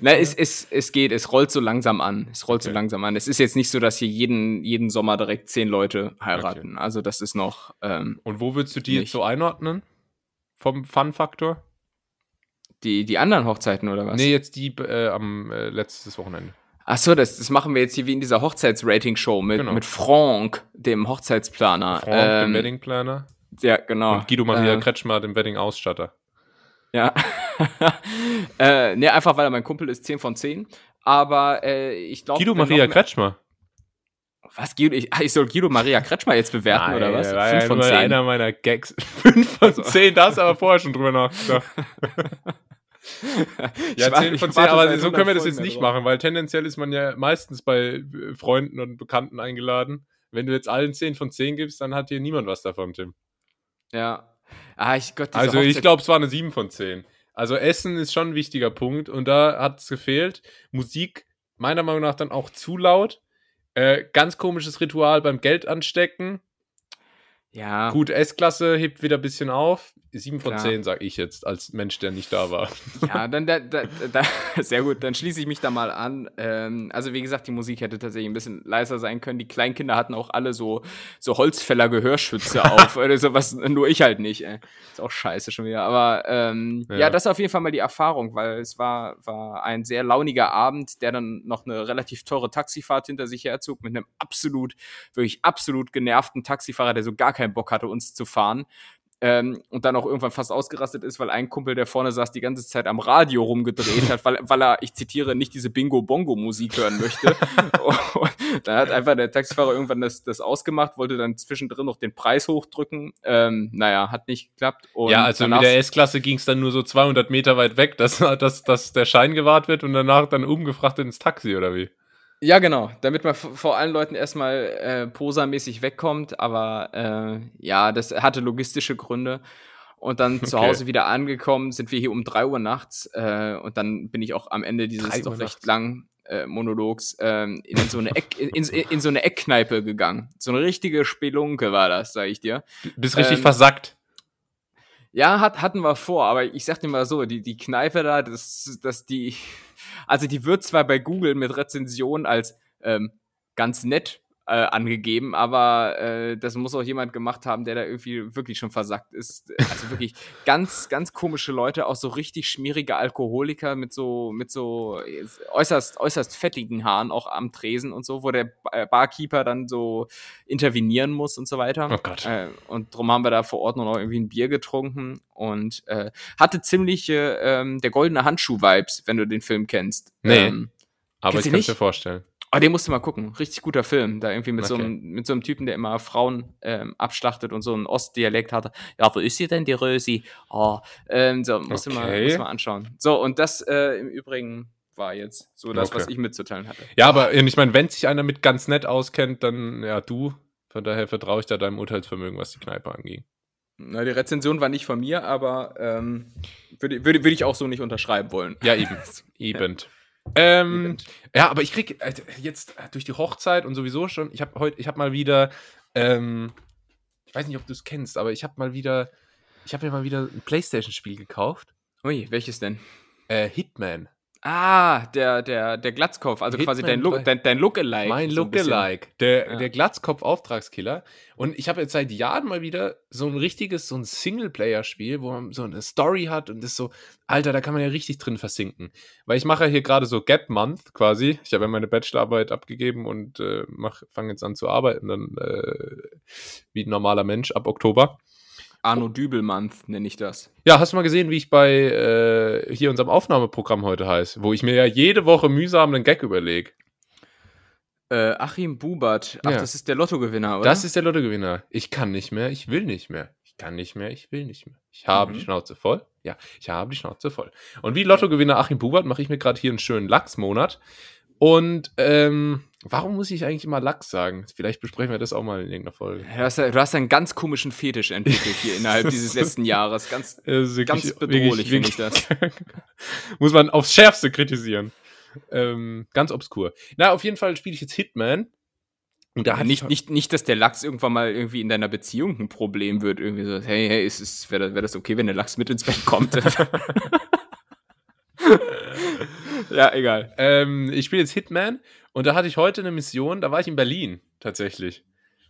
Speaker 2: Na, es, es, es geht, es rollt so langsam an. Es rollt okay. so langsam an. Es ist jetzt nicht so, dass hier jeden, jeden Sommer direkt zehn Leute heiraten. Okay. Also das ist noch. Ähm,
Speaker 1: und wo würdest du die nicht. jetzt so einordnen? Vom Fun-Faktor?
Speaker 2: Die, die anderen Hochzeiten oder was?
Speaker 1: Nee, jetzt die äh, am äh, letztes Wochenende.
Speaker 2: Ach so, das, das machen wir jetzt hier wie in dieser Hochzeitsrating-Show mit, genau. mit Franck, dem Hochzeitsplaner.
Speaker 1: Franck, ähm, dem Weddingplaner.
Speaker 2: Ja, genau.
Speaker 1: Und Guido Maria äh, Kretschmer, dem Wedding-Ausstatter.
Speaker 2: Ja. äh, ne, einfach weil er mein Kumpel ist, 10 von 10. Aber äh, ich glaube.
Speaker 1: Guido Maria Kretschmer.
Speaker 2: Was, Guido, ich, ich soll Guido Maria Kretschmer jetzt bewerten, Nein, oder was?
Speaker 1: War 5 ja von 10. einer meiner Gags. 5 von 10, da hast du aber vorher schon drüber nachgedacht. ja, 10 von 10, aber so können wir das jetzt nicht machen, weil tendenziell ist man ja meistens bei äh, Freunden und Bekannten eingeladen. Wenn du jetzt allen 10 von 10 gibst, dann hat hier niemand was davon, Tim.
Speaker 2: Ja. Ah, ich Gott,
Speaker 1: Also ich glaube, es war eine 7 von 10. Also Essen ist schon ein wichtiger Punkt und da hat es gefehlt. Musik meiner Meinung nach dann auch zu laut. Äh, ganz komisches Ritual beim Geld anstecken.
Speaker 2: Ja.
Speaker 1: Gut, S-Klasse hebt wieder ein bisschen auf. 7 von Klar. 10, sag ich jetzt, als Mensch, der nicht da war.
Speaker 2: Ja, dann da, da, da, sehr gut, dann schließe ich mich da mal an. Ähm, also, wie gesagt, die Musik hätte tatsächlich ein bisschen leiser sein können. Die Kleinkinder hatten auch alle so, so Holzfäller-Gehörschütze auf oder sowas, nur ich halt nicht, ey. Ist auch scheiße schon wieder. Aber ähm, ja. ja. das ist auf jeden Fall mal die Erfahrung, weil es war, war ein sehr launiger Abend, der dann noch eine relativ teure Taxifahrt hinter sich herzog mit einem absolut, wirklich absolut genervten Taxifahrer, der so gar keinen Bock hatte, uns zu fahren. ähm, und dann auch irgendwann fast ausgerastet ist, weil ein Kumpel, der vorne saß, die ganze Zeit am Radio rumgedreht hat, weil, weil er, ich zitiere, nicht diese Bingo-Bongo-Musik hören möchte. und dann hat einfach der Taxifahrer irgendwann das, das ausgemacht, wollte dann zwischendrin noch den Preis hochdrücken. Ähm, naja, hat nicht geklappt.
Speaker 1: Und ja, also mit der S-Klasse ging es dann nur so 200 Meter weit weg, dass, dass, dass der Schein gewahrt wird und danach dann umgefrachtet ins Taxi, oder wie?
Speaker 2: Ja, genau, damit man vor allen Leuten erstmal äh, posamäßig wegkommt, aber äh, ja, das hatte logistische Gründe. Und dann okay. zu Hause wieder angekommen, sind wir hier um 3 Uhr nachts äh, und dann bin ich auch am Ende dieses doch recht langen äh, Monologs ähm, in, so eine Eck, in, in, so eine Eckkneipe gegangen. So eine richtige Spelunke war das, sag ich dir.
Speaker 1: Du bist richtig ähm, versackt.
Speaker 2: Ja, hat, hatten wir vor, aber ich sag dir mal so, die, die Kneipe da, das, das die, also die wird zwar bei Google mit Rezension als ähm, ganz nett äh, angegeben, aber äh, das muss auch jemand gemacht haben, der da irgendwie wirklich schon versackt ist. Also wirklich ganz, ganz komische Leute, auch so richtig schmierige Alkoholiker mit so, mit so äußerst, äußerst fettigen Haaren auch am Tresen und so, wo der äh, Barkeeper dann so intervenieren muss und so weiter.
Speaker 1: Oh Gott.
Speaker 2: Äh, und darum haben wir da vor Ort noch irgendwie ein Bier getrunken und äh, hatte ziemliche ähm, der goldene Handschuh-Vibes, wenn du den Film kennst.
Speaker 1: Nee.
Speaker 2: Ähm,
Speaker 1: aber ich kann es mir vorstellen.
Speaker 2: Oh, den musst du mal gucken. Richtig guter Film. Da irgendwie mit, okay. so, einem, mit so einem Typen, der immer Frauen ähm, abschlachtet und so einen Ostdialekt hat. Ja, wo ist sie denn, die Rösi? Oh, ähm, so, musst, okay. du mal, musst du mal anschauen. So, und das äh, im Übrigen war jetzt so das, okay. was ich mitzuteilen hatte.
Speaker 1: Ja, aber ich meine, wenn sich einer mit ganz nett auskennt, dann ja, du. Von daher vertraue ich da deinem Urteilsvermögen, was die Kneipe angeht.
Speaker 2: Na, die Rezension war nicht von mir, aber ähm, würde, würde, würde ich auch so nicht unterschreiben wollen.
Speaker 1: Ja, eben. eben. Ähm, ja, aber ich krieg äh, jetzt äh, durch die Hochzeit und sowieso schon, ich habe heute, ich habe mal wieder, ähm, ich weiß nicht, ob du es kennst, aber ich habe mal wieder, ich habe mir mal wieder ein Playstation-Spiel gekauft.
Speaker 2: Ui, welches denn?
Speaker 1: Äh, Hitman.
Speaker 2: Ah, der, der, der Glatzkopf, also Hitman quasi dein, Look, dein, dein Lookalike.
Speaker 1: Mein so Lookalike, der, ja. der Glatzkopf-Auftragskiller. Und ich habe jetzt seit Jahren mal wieder so ein richtiges, so ein Singleplayer-Spiel, wo man so eine Story hat und das so, Alter, da kann man ja richtig drin versinken. Weil ich mache ja hier gerade so Gap Month quasi. Ich habe ja meine Bachelorarbeit abgegeben und äh, fange jetzt an zu arbeiten, dann äh, wie ein normaler Mensch ab Oktober.
Speaker 2: Arno Dübel-Month nenne ich das.
Speaker 1: Ja, hast du mal gesehen, wie ich bei äh, hier unserem Aufnahmeprogramm heute heiße, wo ich mir ja jede Woche mühsam einen Gag überlege.
Speaker 2: Äh, Achim Bubert. Ach, ja. das ist der Lottogewinner, oder?
Speaker 1: Das ist der Lottogewinner. Ich kann nicht mehr, ich will nicht mehr. Ich kann nicht mehr, ich will nicht mehr. Ich habe mhm. die Schnauze voll. Ja, ich habe die Schnauze voll. Und wie Lottogewinner Achim Bubert mache ich mir gerade hier einen schönen Lachsmonat. Und ähm, warum muss ich eigentlich immer Lachs sagen? Vielleicht besprechen wir das auch mal in irgendeiner Folge.
Speaker 2: Du hast, du hast einen ganz komischen Fetisch entwickelt hier innerhalb dieses letzten Jahres. Ganz, wirklich, ganz bedrohlich finde ich das.
Speaker 1: muss man aufs Schärfste kritisieren. Ähm, ganz obskur. Na, auf jeden Fall spiele ich jetzt Hitman.
Speaker 2: Und da ja, nicht, nicht, nicht, dass der Lachs irgendwann mal irgendwie in deiner Beziehung ein Problem wird. Irgendwie so, hey, hey, wäre das, wär das okay, wenn der Lachs mit ins Bett kommt?
Speaker 1: ja, egal. Ähm, ich spiele jetzt Hitman und da hatte ich heute eine Mission, da war ich in Berlin tatsächlich.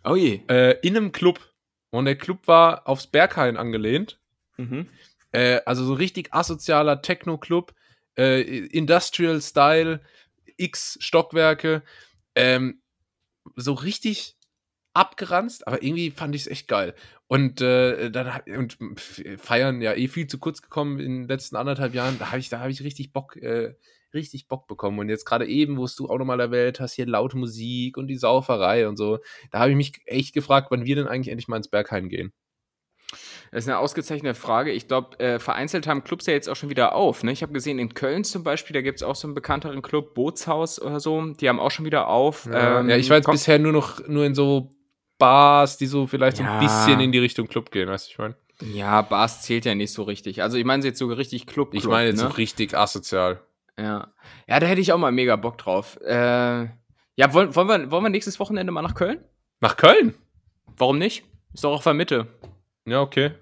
Speaker 2: Oh je.
Speaker 1: Äh, in einem Club. Und der Club war aufs Berghain angelehnt. Mhm. Äh, also so richtig asozialer Techno-Club, äh, Industrial Style, X Stockwerke. Ähm, so richtig abgeranzt, aber irgendwie fand ich es echt geil. Und äh, dann und feiern ja eh viel zu kurz gekommen in den letzten anderthalb Jahren. Da habe ich, da habe ich richtig Bock, äh, richtig Bock bekommen. Und jetzt gerade eben, wo du auch nochmal erwähnt hast, hier laute Musik und die Sauferei und so, da habe ich mich echt gefragt, wann wir denn eigentlich endlich mal ins Berghain gehen.
Speaker 2: Das ist eine ausgezeichnete Frage. Ich glaube, äh, vereinzelt haben Clubs ja jetzt auch schon wieder auf. Ne? Ich habe gesehen, in Köln zum Beispiel, da gibt es auch so einen bekannteren Club, Bootshaus oder so, die haben auch schon wieder auf.
Speaker 1: Ja, ähm, ja ich war jetzt bisher nur noch nur in so Bars, die so vielleicht ja. ein bisschen in die Richtung Club gehen, weißt du, ich meine?
Speaker 2: Ja, Bars zählt ja nicht so richtig. Also ich meine jetzt so richtig Club.
Speaker 1: -Club, ich meine jetzt ne? so richtig asozial.
Speaker 2: Ja. Ja, da hätte ich auch mal mega Bock drauf. Äh, ja, wollen, wollen, wir, wollen wir nächstes Wochenende mal nach Köln?
Speaker 1: Nach Köln?
Speaker 2: Warum nicht? Ist doch auch für Mitte.
Speaker 1: Ja, okay.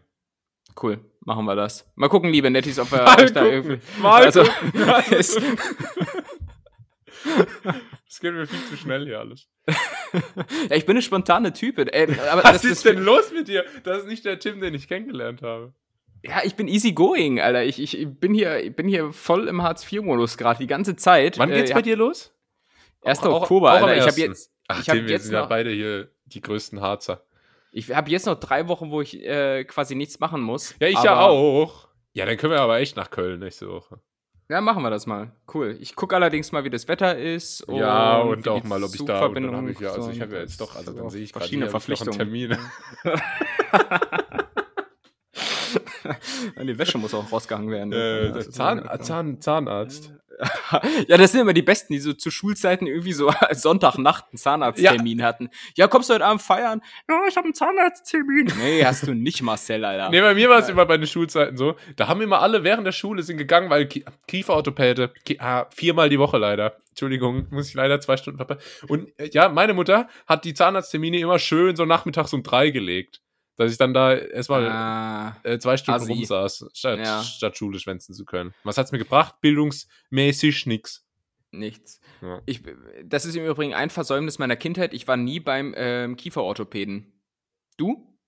Speaker 2: Cool, machen wir das. Mal gucken, liebe Nettis, ob wir mal euch da irgendwie. Mal also,
Speaker 1: es geht mir viel zu schnell hier alles.
Speaker 2: ja, ich bin eine spontane Type.
Speaker 1: Ey, aber Was das, ist denn los mit dir? Das ist nicht der Tim, den ich kennengelernt habe.
Speaker 2: Ja, ich bin easy going, Alter. Ich, ich bin, hier, ich bin hier voll im Hartz-IV-Modus gerade die ganze Zeit.
Speaker 1: Wann geht's äh, bei dir los?
Speaker 2: 1. Auch, Oktober, auch,
Speaker 1: Alter. Ich habe jetzt. Ach, ich hab Tim, jetzt wir sind noch, ja beide hier die größten Harzer.
Speaker 2: Ich habe jetzt noch drei Wochen, wo ich äh, quasi nichts machen muss.
Speaker 1: Ja, ich ja auch. Ja, dann können wir aber echt nach Köln nächste Woche.
Speaker 2: Ja, machen wir das mal. Cool. Ich gucke allerdings mal, wie das Wetter ist.
Speaker 1: Und ja, und auch mal, ob ich da bin. Ja, also ich habe ja jetzt doch, also dann sehe ich
Speaker 2: verschiedene Verpflichtungen. Termine. Die Wäsche muss auch rausgegangen werden.
Speaker 1: Äh, Zahn, Zahn, Zahnarzt.
Speaker 2: ja, das sind immer die Besten, die so zu Schulzeiten irgendwie so Sonntagnacht einen Zahnarzttermin ja. hatten. Ja, kommst du heute Abend feiern? Ja, ich habe einen Zahnarzttermin. Nee, hast du nicht, Marcel, Alter.
Speaker 1: Nee, bei mir war es immer bei den Schulzeiten so. Da haben immer alle während der Schule sind gegangen, weil Kieferorthopäde, ah, viermal die Woche leider. Entschuldigung, muss ich leider zwei Stunden verpassen. Und äh, ja, meine Mutter hat die Zahnarzttermine immer schön so nachmittags um drei gelegt dass ich dann da erstmal ah, äh, zwei Stunden rumsaß, statt, ja. statt Schule schwänzen zu können. Was hat's mir gebracht? Bildungsmäßig nix.
Speaker 2: Nichts. Ja. Ich, das ist im Übrigen ein Versäumnis meiner Kindheit. Ich war nie beim ähm, Kieferorthopäden. Du?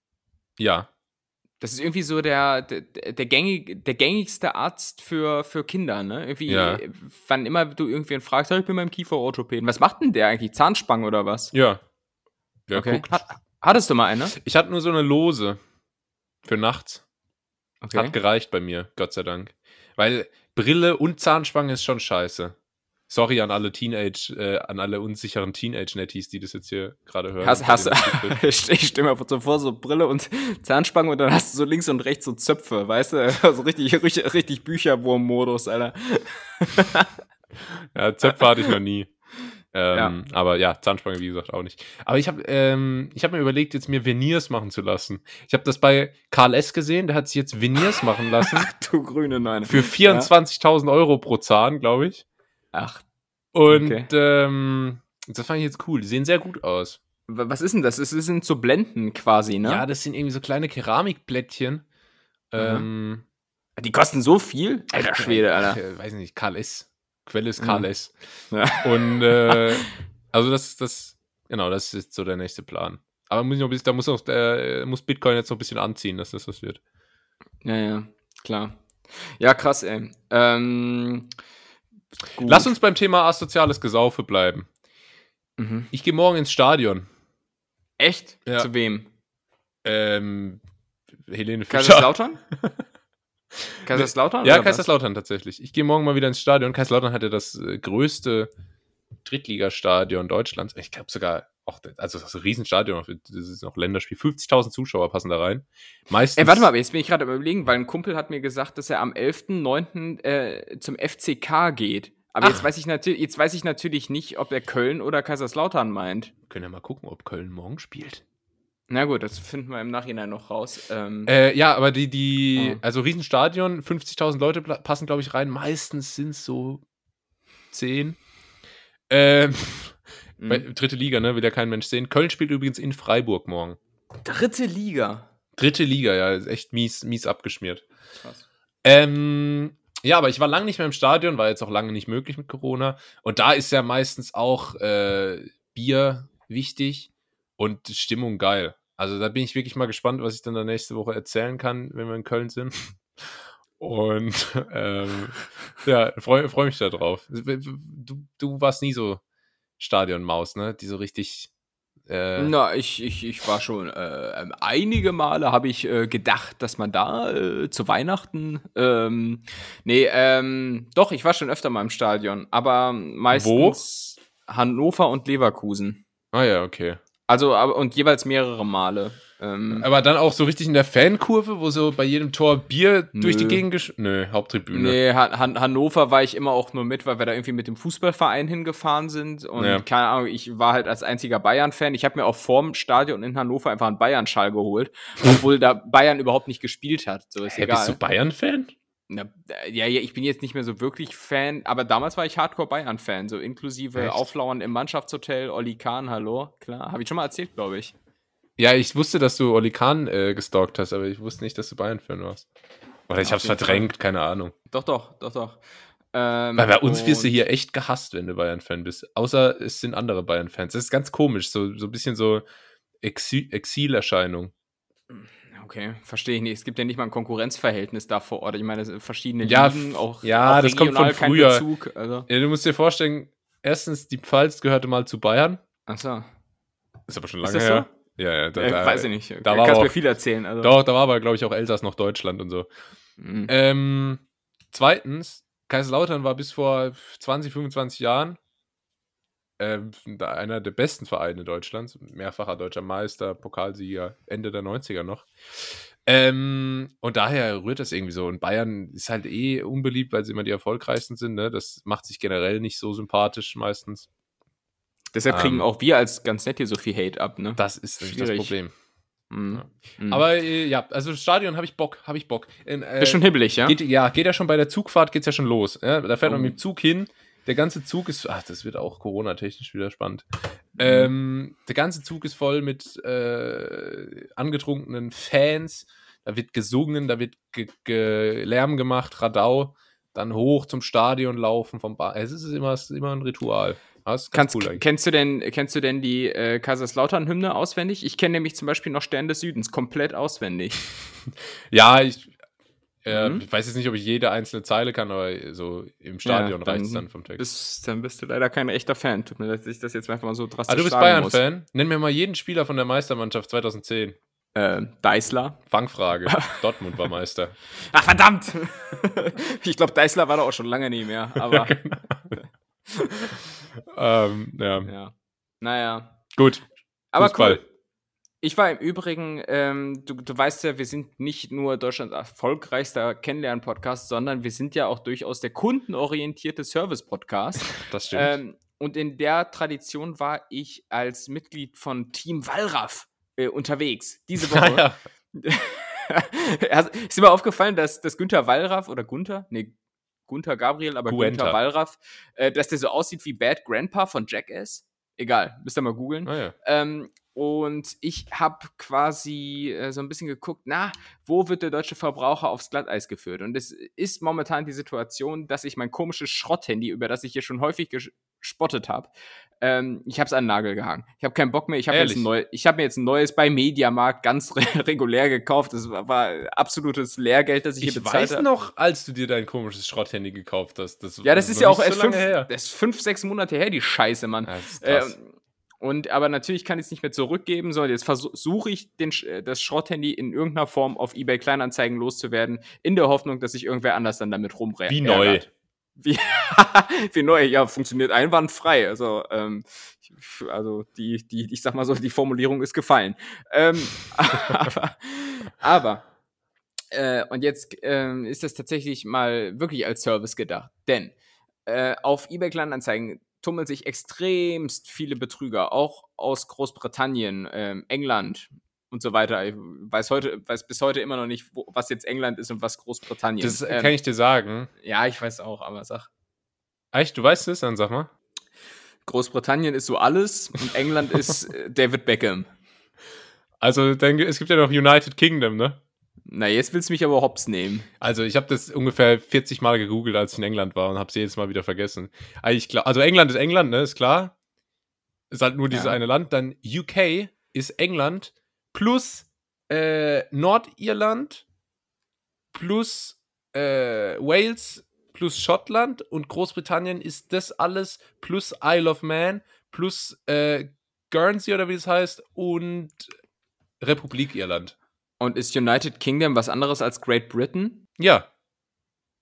Speaker 1: Ja.
Speaker 2: Das ist irgendwie so der, der, der, gängig, der gängigste Arzt für, für Kinder, ne? Irgendwie, ja. wann immer du irgendwen fragst, ich bin beim Kieferorthopäden. Was macht denn der eigentlich? Zahnspangen oder was?
Speaker 1: Ja.
Speaker 2: Ja, okay. guckt. Hat, Hattest du mal eine?
Speaker 1: Ich hatte nur so eine Lose für nachts. Okay. Hat gereicht bei mir, Gott sei Dank. Weil Brille und Zahnspange ist schon scheiße. Sorry an alle Teenage, äh, an alle unsicheren Teenage-Netties, die das jetzt hier gerade hören.
Speaker 2: Hast, hast, ich stell mir so vor, so Brille und Zahnspange und dann hast du so links und rechts so Zöpfe, weißt du? Also richtig, richtig, richtig Bücherwurm-Modus, Alter.
Speaker 1: ja, Zöpfe hatte ich noch nie. Ähm, ja. Aber ja, Zahnspange, wie gesagt, auch nicht. Aber ich habe ähm, hab mir überlegt, jetzt mir Veneers machen zu lassen. Ich habe das bei Karl S. gesehen, der hat sich jetzt Veneers machen lassen. Ach,
Speaker 2: du grüne Nein.
Speaker 1: Für 24.000 ja? Euro pro Zahn, glaube ich.
Speaker 2: Ach.
Speaker 1: Und okay. ähm, das fand ich jetzt cool. Die sehen sehr gut aus.
Speaker 2: Was ist denn das? Es sind so Blenden quasi, ne?
Speaker 1: Ja, das sind irgendwie so kleine Keramikplättchen. Ähm,
Speaker 2: die kosten so viel? Alter Schwede, Alter.
Speaker 1: Ich weiß nicht, Karl S. Quelle ist Carles. Mhm. Ja. Und äh, also das, das, genau, das ist so der nächste Plan. Aber muss ich noch bisschen, da muss auch der, muss Bitcoin jetzt noch ein bisschen anziehen, dass das was wird.
Speaker 2: Ja, ja, klar. Ja, krass, ey. Ähm,
Speaker 1: Lass uns beim Thema asoziales Gesaufe bleiben. Mhm. Ich gehe morgen ins Stadion.
Speaker 2: Echt? Ja. Zu wem?
Speaker 1: Ähm, Helene
Speaker 2: Fischer. Kaiserslautern? Kaiserslautern?
Speaker 1: Ja, Kaiserslautern was? tatsächlich. Ich gehe morgen mal wieder ins Stadion. Kaiserslautern hatte das äh, größte Drittligastadion Deutschlands. Ich glaube sogar auch, also das ist ein Riesenstadion, das ist noch Länderspiel. 50.000 Zuschauer passen da rein. Meistens.
Speaker 2: Ey, warte mal, jetzt bin ich gerade überlegen, weil ein Kumpel hat mir gesagt, dass er am 11.09. Äh, zum FCK geht. Aber jetzt weiß, ich jetzt weiß ich natürlich nicht, ob er Köln oder Kaiserslautern meint.
Speaker 1: Wir können ja mal gucken, ob Köln morgen spielt.
Speaker 2: Na gut, das finden wir im Nachhinein noch raus.
Speaker 1: Ähm äh, ja, aber die, die, oh. also Riesenstadion, 50.000 Leute passen, glaube ich, rein. Meistens sind es so 10. Ähm, mhm. bei, dritte Liga, ne? Will ja kein Mensch sehen. Köln spielt übrigens in Freiburg morgen.
Speaker 2: Dritte Liga?
Speaker 1: Dritte Liga, ja. Ist echt mies, mies abgeschmiert. Krass. Ähm, ja, aber ich war lange nicht mehr im Stadion, war jetzt auch lange nicht möglich mit Corona. Und da ist ja meistens auch äh, Bier wichtig und Stimmung geil. Also da bin ich wirklich mal gespannt, was ich dann da nächste Woche erzählen kann, wenn wir in Köln sind. Und ähm, ja, freue freu mich da drauf. Du, du warst nie so Stadionmaus, ne? Die so richtig.
Speaker 2: Äh Na, ich, ich, ich war schon äh, ähm, einige Male habe ich äh, gedacht, dass man da äh, zu Weihnachten. Ähm, nee, ähm, doch, ich war schon öfter mal im Stadion, aber meistens Wo? Hannover und Leverkusen.
Speaker 1: Ah ja, okay.
Speaker 2: Also, aber, und jeweils mehrere Male. Ähm,
Speaker 1: aber dann auch so richtig in der Fankurve, wo so bei jedem Tor Bier nö. durch die Gegend gesch... Nö, Haupttribüne.
Speaker 2: Nee, Han Hannover war ich immer auch nur mit, weil wir da irgendwie mit dem Fußballverein hingefahren sind. Und ja. keine Ahnung, ich war halt als einziger Bayern-Fan. Ich habe mir auch vorm Stadion in Hannover einfach einen Bayern-Schal geholt, obwohl da Bayern überhaupt nicht gespielt hat. So ist Hä, egal.
Speaker 1: Bist du Bayern-Fan?
Speaker 2: Na, ja, ja, ich bin jetzt nicht mehr so wirklich Fan, aber damals war ich Hardcore-Bayern-Fan, so inklusive Echt? Auflauern im Mannschaftshotel, Olli Kahn, hallo, klar, habe ich schon mal erzählt, glaube ich.
Speaker 1: Ja, ich wusste, dass du Olli Kahn äh, gestalkt hast, aber ich wusste nicht, dass du Bayern-Fan warst. Oder ich habe es verdrängt, Fall. keine Ahnung.
Speaker 2: Doch, doch, doch, doch.
Speaker 1: Ähm, Weil bei uns wirst du hier echt gehasst, wenn du Bayern-Fan bist. Außer es sind andere Bayern-Fans. Das ist ganz komisch, so, so ein bisschen so Exil Exilerscheinung.
Speaker 2: Okay, verstehe ich nicht. Es gibt ja nicht mal ein Konkurrenzverhältnis da vor Ort. Ich meine, verschiedene
Speaker 1: ja, Ligen, auch Ja, auch das kommt von früher. Bezug, also. ja, du musst dir vorstellen, erstens, die Pfalz gehörte mal zu Bayern.
Speaker 2: Ach so.
Speaker 1: Ist aber schon lange her. Ja, ja. Da, da,
Speaker 2: weiß ich nicht.
Speaker 1: Da
Speaker 2: Kannst mir viel erzählen. Also.
Speaker 1: Doch, da war aber, glaube ich, auch Elsass noch Deutschland und so. Mhm. Ähm, zweitens, Kaiserslautern war bis vor 20, 25 Jahren äh, einer der besten Vereine Deutschlands. Mehrfacher deutscher Meister, Pokalsieger, Ende der 90er noch. Ähm, und daher rührt das irgendwie so. Und Bayern ist halt eh unbeliebt, weil sie immer die erfolgreichsten sind. Ne? Das macht sich generell nicht so sympathisch meistens.
Speaker 2: Deshalb kriegen ähm, auch wir als ganz nett hier so viel Hate ab, ne?
Speaker 1: Das ist Schwierig. das Problem. Mhm. Ja. Mhm. Aber äh, ja, also Stadion habe ich Bock, habe ich Bock.
Speaker 2: Äh, ist schon hibbelig, ja?
Speaker 1: Geht, ja, geht ja schon bei der Zugfahrt, geht es ja schon los. Ja? Da fährt oh. man mit dem Zug hin. Der ganze Zug ist, ach, das wird auch Corona-technisch wieder spannend. Mhm. Ähm, der ganze Zug ist voll mit äh, angetrunkenen Fans. Da wird gesungen, da wird ge ge Lärm gemacht, Radau. Dann hoch zum Stadion laufen vom Bar. Es ist immer, es ist immer ein Ritual.
Speaker 2: Kannst, cool kennst, du denn, kennst du denn die äh, Kaiserslautern-Hymne auswendig? Ich kenne nämlich zum Beispiel noch Stern des Südens komplett auswendig.
Speaker 1: ja, ich, äh, mhm. ich weiß jetzt nicht, ob ich jede einzelne Zeile kann, aber so im Stadion ja, reicht es dann vom Text.
Speaker 2: Bist, dann bist du leider kein echter Fan. Tut mir leid, dass ich das jetzt einfach mal so drastisch
Speaker 1: Ah, du bist Bayern-Fan? Nenn mir mal jeden Spieler von der Meistermannschaft 2010.
Speaker 2: Äh, Deißler.
Speaker 1: Fangfrage. Dortmund war Meister.
Speaker 2: Ach, verdammt! ich glaube, Deißler war da auch schon lange nicht mehr, aber.
Speaker 1: Genau. ähm, ja.
Speaker 2: ja. Naja.
Speaker 1: Gut.
Speaker 2: Aber Fußball. cool. Ich war im Übrigen, ähm, du, du weißt ja, wir sind nicht nur Deutschlands erfolgreichster Kennenlernen-Podcast, sondern wir sind ja auch durchaus der kundenorientierte Service-Podcast.
Speaker 1: Das stimmt. Ähm,
Speaker 2: und in der Tradition war ich als Mitglied von Team Wallraff äh, unterwegs. Diese Woche. Ja, ist mir aufgefallen, dass, dass Günther Wallraff oder Gunther, nee, Gunther Gabriel, aber Guenter. Günther Wallraff, äh, dass der so aussieht wie Bad Grandpa von Jackass. Egal, müsst ihr mal googeln.
Speaker 1: Ah, ja.
Speaker 2: ähm, und ich habe quasi äh, so ein bisschen geguckt, na, wo wird der deutsche Verbraucher aufs Glatteis geführt? Und es ist momentan die Situation, dass ich mein komisches Schrotthandy, über das ich hier schon häufig gespottet habe, ähm, ich habe es an den Nagel gehangen. Ich habe keinen Bock mehr. Ich habe hab mir jetzt ein neues bei Mediamarkt ganz re regulär gekauft. Das war, war, absolutes Lehrgeld, das ich, ich hier bezahlt habe. Ich weiß
Speaker 1: noch, als du dir dein komisches Schrotthandy gekauft hast.
Speaker 2: Das ja, das ist ja auch erst so fünf, das ist fünf, sechs Monate her, die Scheiße, Mann. Ja, das ist krass. Ähm, und aber natürlich kann ich es nicht mehr zurückgeben, sondern jetzt versuche ich den, äh, das Schrotthandy in irgendeiner Form auf eBay Kleinanzeigen loszuwerden, in der Hoffnung, dass sich irgendwer anders dann damit rumrennt.
Speaker 1: Wie neu.
Speaker 2: Wie, wie neu, ja, funktioniert einwandfrei. Also, ähm, also die, die, ich sag mal so, die Formulierung ist gefallen. Ähm, aber, aber äh, und jetzt ähm, ist das tatsächlich mal wirklich als Service gedacht. Denn äh, auf eBay Kleinanzeigen tummeln sich extremst viele Betrüger, auch aus Großbritannien, ähm, England und so weiter. Ich weiß heute, weiß bis heute immer noch nicht, wo, was jetzt England ist und was Großbritannien.
Speaker 1: Das ähm, kann ich dir sagen.
Speaker 2: Ja, ich weiß auch, aber sag.
Speaker 1: Echt, du weißt es? Dann sag mal.
Speaker 2: Großbritannien ist so alles und England ist äh, David Beckham.
Speaker 1: Also, denke, es gibt ja noch United Kingdom, ne?
Speaker 2: Na, jetzt willst du mich aber hops nehmen.
Speaker 1: Also, ich habe das ungefähr 40 Mal gegoogelt, als ich in England war und habe es jedes Mal wieder vergessen. Also, also, England ist England, ne? Ist klar. Ist halt nur dieses ja. eine Land. Dann UK ist England plus äh, Nordirland plus äh, Wales plus Schottland und Großbritannien ist das alles plus Isle of Man plus äh, Guernsey oder wie es heißt und Republik Irland.
Speaker 2: Und ist United Kingdom was anderes als Great Britain?
Speaker 1: Ja.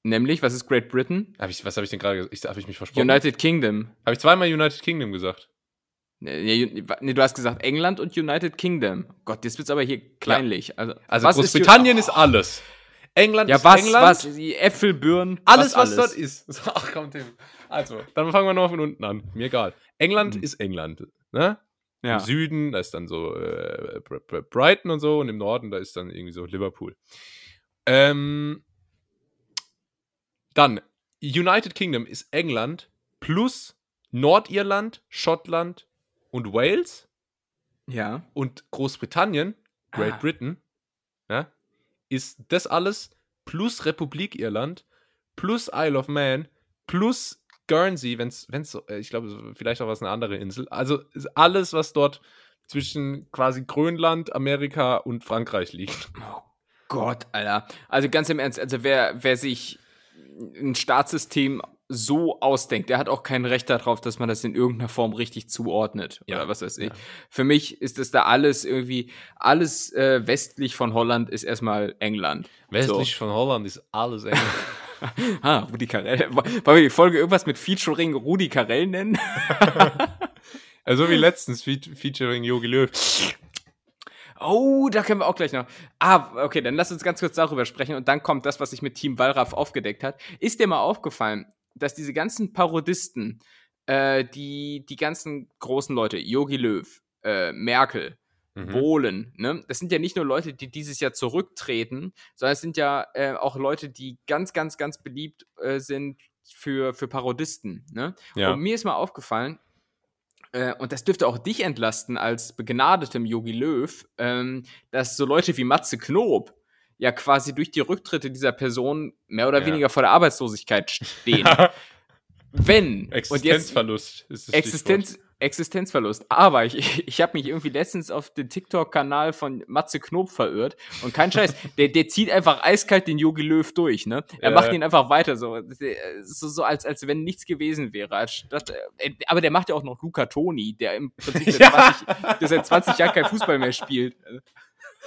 Speaker 2: Nämlich, was ist Great Britain?
Speaker 1: Hab ich, was habe ich denn gerade gesagt? Habe ich mich versprochen?
Speaker 2: United Kingdom.
Speaker 1: Habe ich zweimal United Kingdom gesagt?
Speaker 2: Nee, nee, du hast gesagt England und United Kingdom. Gott, jetzt wird's aber hier kleinlich. Ja. Also,
Speaker 1: also Großbritannien ist, ist, alles. England
Speaker 2: ja,
Speaker 1: ist
Speaker 2: was,
Speaker 1: England.
Speaker 2: was, die Äpfelbirnen.
Speaker 1: Alles, was, alles. dort ist. Ach komm, Tim. Also, dann fangen wir noch von unten an. Mir egal. England mhm. ist England. Ne? Ja. Im Süden, da ist dann so äh, Brighton und so und im Norden, da ist dann irgendwie so Liverpool. Ähm, dann, United Kingdom ist England plus Nordirland, Schottland und Wales.
Speaker 2: Ja.
Speaker 1: Und Großbritannien, Great ah. Britain, ja, ist das alles plus Republik Irland plus Isle of Man plus Guernsey, wenn es, äh, ich glaube, vielleicht auch was eine andere Insel. Also alles, was dort zwischen quasi Grönland, Amerika und Frankreich liegt.
Speaker 2: Oh Gott, Alter. Also ganz im Ernst, also wer, wer sich ein Staatssystem so ausdenkt. Der hat auch kein Recht darauf, dass man das in irgendeiner Form richtig zuordnet ja. oder was weiß ich. Ja. Für mich ist das da alles irgendwie, alles äh, westlich von Holland ist erstmal England.
Speaker 1: Westlich so. von Holland ist alles England.
Speaker 2: ah, Rudi Carell. Wollen wir die Folge irgendwas mit Featuring Rudi Carell nennen?
Speaker 1: also wie letztens Featuring Yogi Löw.
Speaker 2: Oh, da können wir auch gleich noch. Ah, okay, dann lass uns ganz kurz darüber sprechen und dann kommt das, was sich mit Team Wallraff aufgedeckt hat. Ist dir mal aufgefallen, dass diese ganzen Parodisten, äh, die, die ganzen großen Leute, Yogi Löw, äh, Merkel, mhm. Bohlen, ne? Das sind ja nicht nur Leute, die dieses Jahr zurücktreten, sondern es sind ja äh, auch Leute, die ganz, ganz, ganz beliebt äh, sind für, für Parodisten, ne? Ja. Und mir ist mal aufgefallen, äh, und das dürfte auch dich entlasten als begnadetem Yogi Löw, ähm, dass so Leute wie Matze Knob ja quasi durch die Rücktritte dieser Person mehr oder ja. weniger vor der Arbeitslosigkeit stehen. Wenn
Speaker 1: Existenzverlust
Speaker 2: ist es Existenz, Existenzverlust. Aber ich, ich habe mich irgendwie letztens auf den TikTok-Kanal von Matze Knob verirrt und kein Scheiß, der, der zieht einfach eiskalt den Yogi Löw durch, ne? Er ja. macht ihn einfach weiter so, so, so als, als wenn nichts gewesen wäre. Statt, äh, aber der macht ja auch noch Luca Toni, der im Prinzip seit, ja. 20, der seit 20 Jahren kein Fußball mehr spielt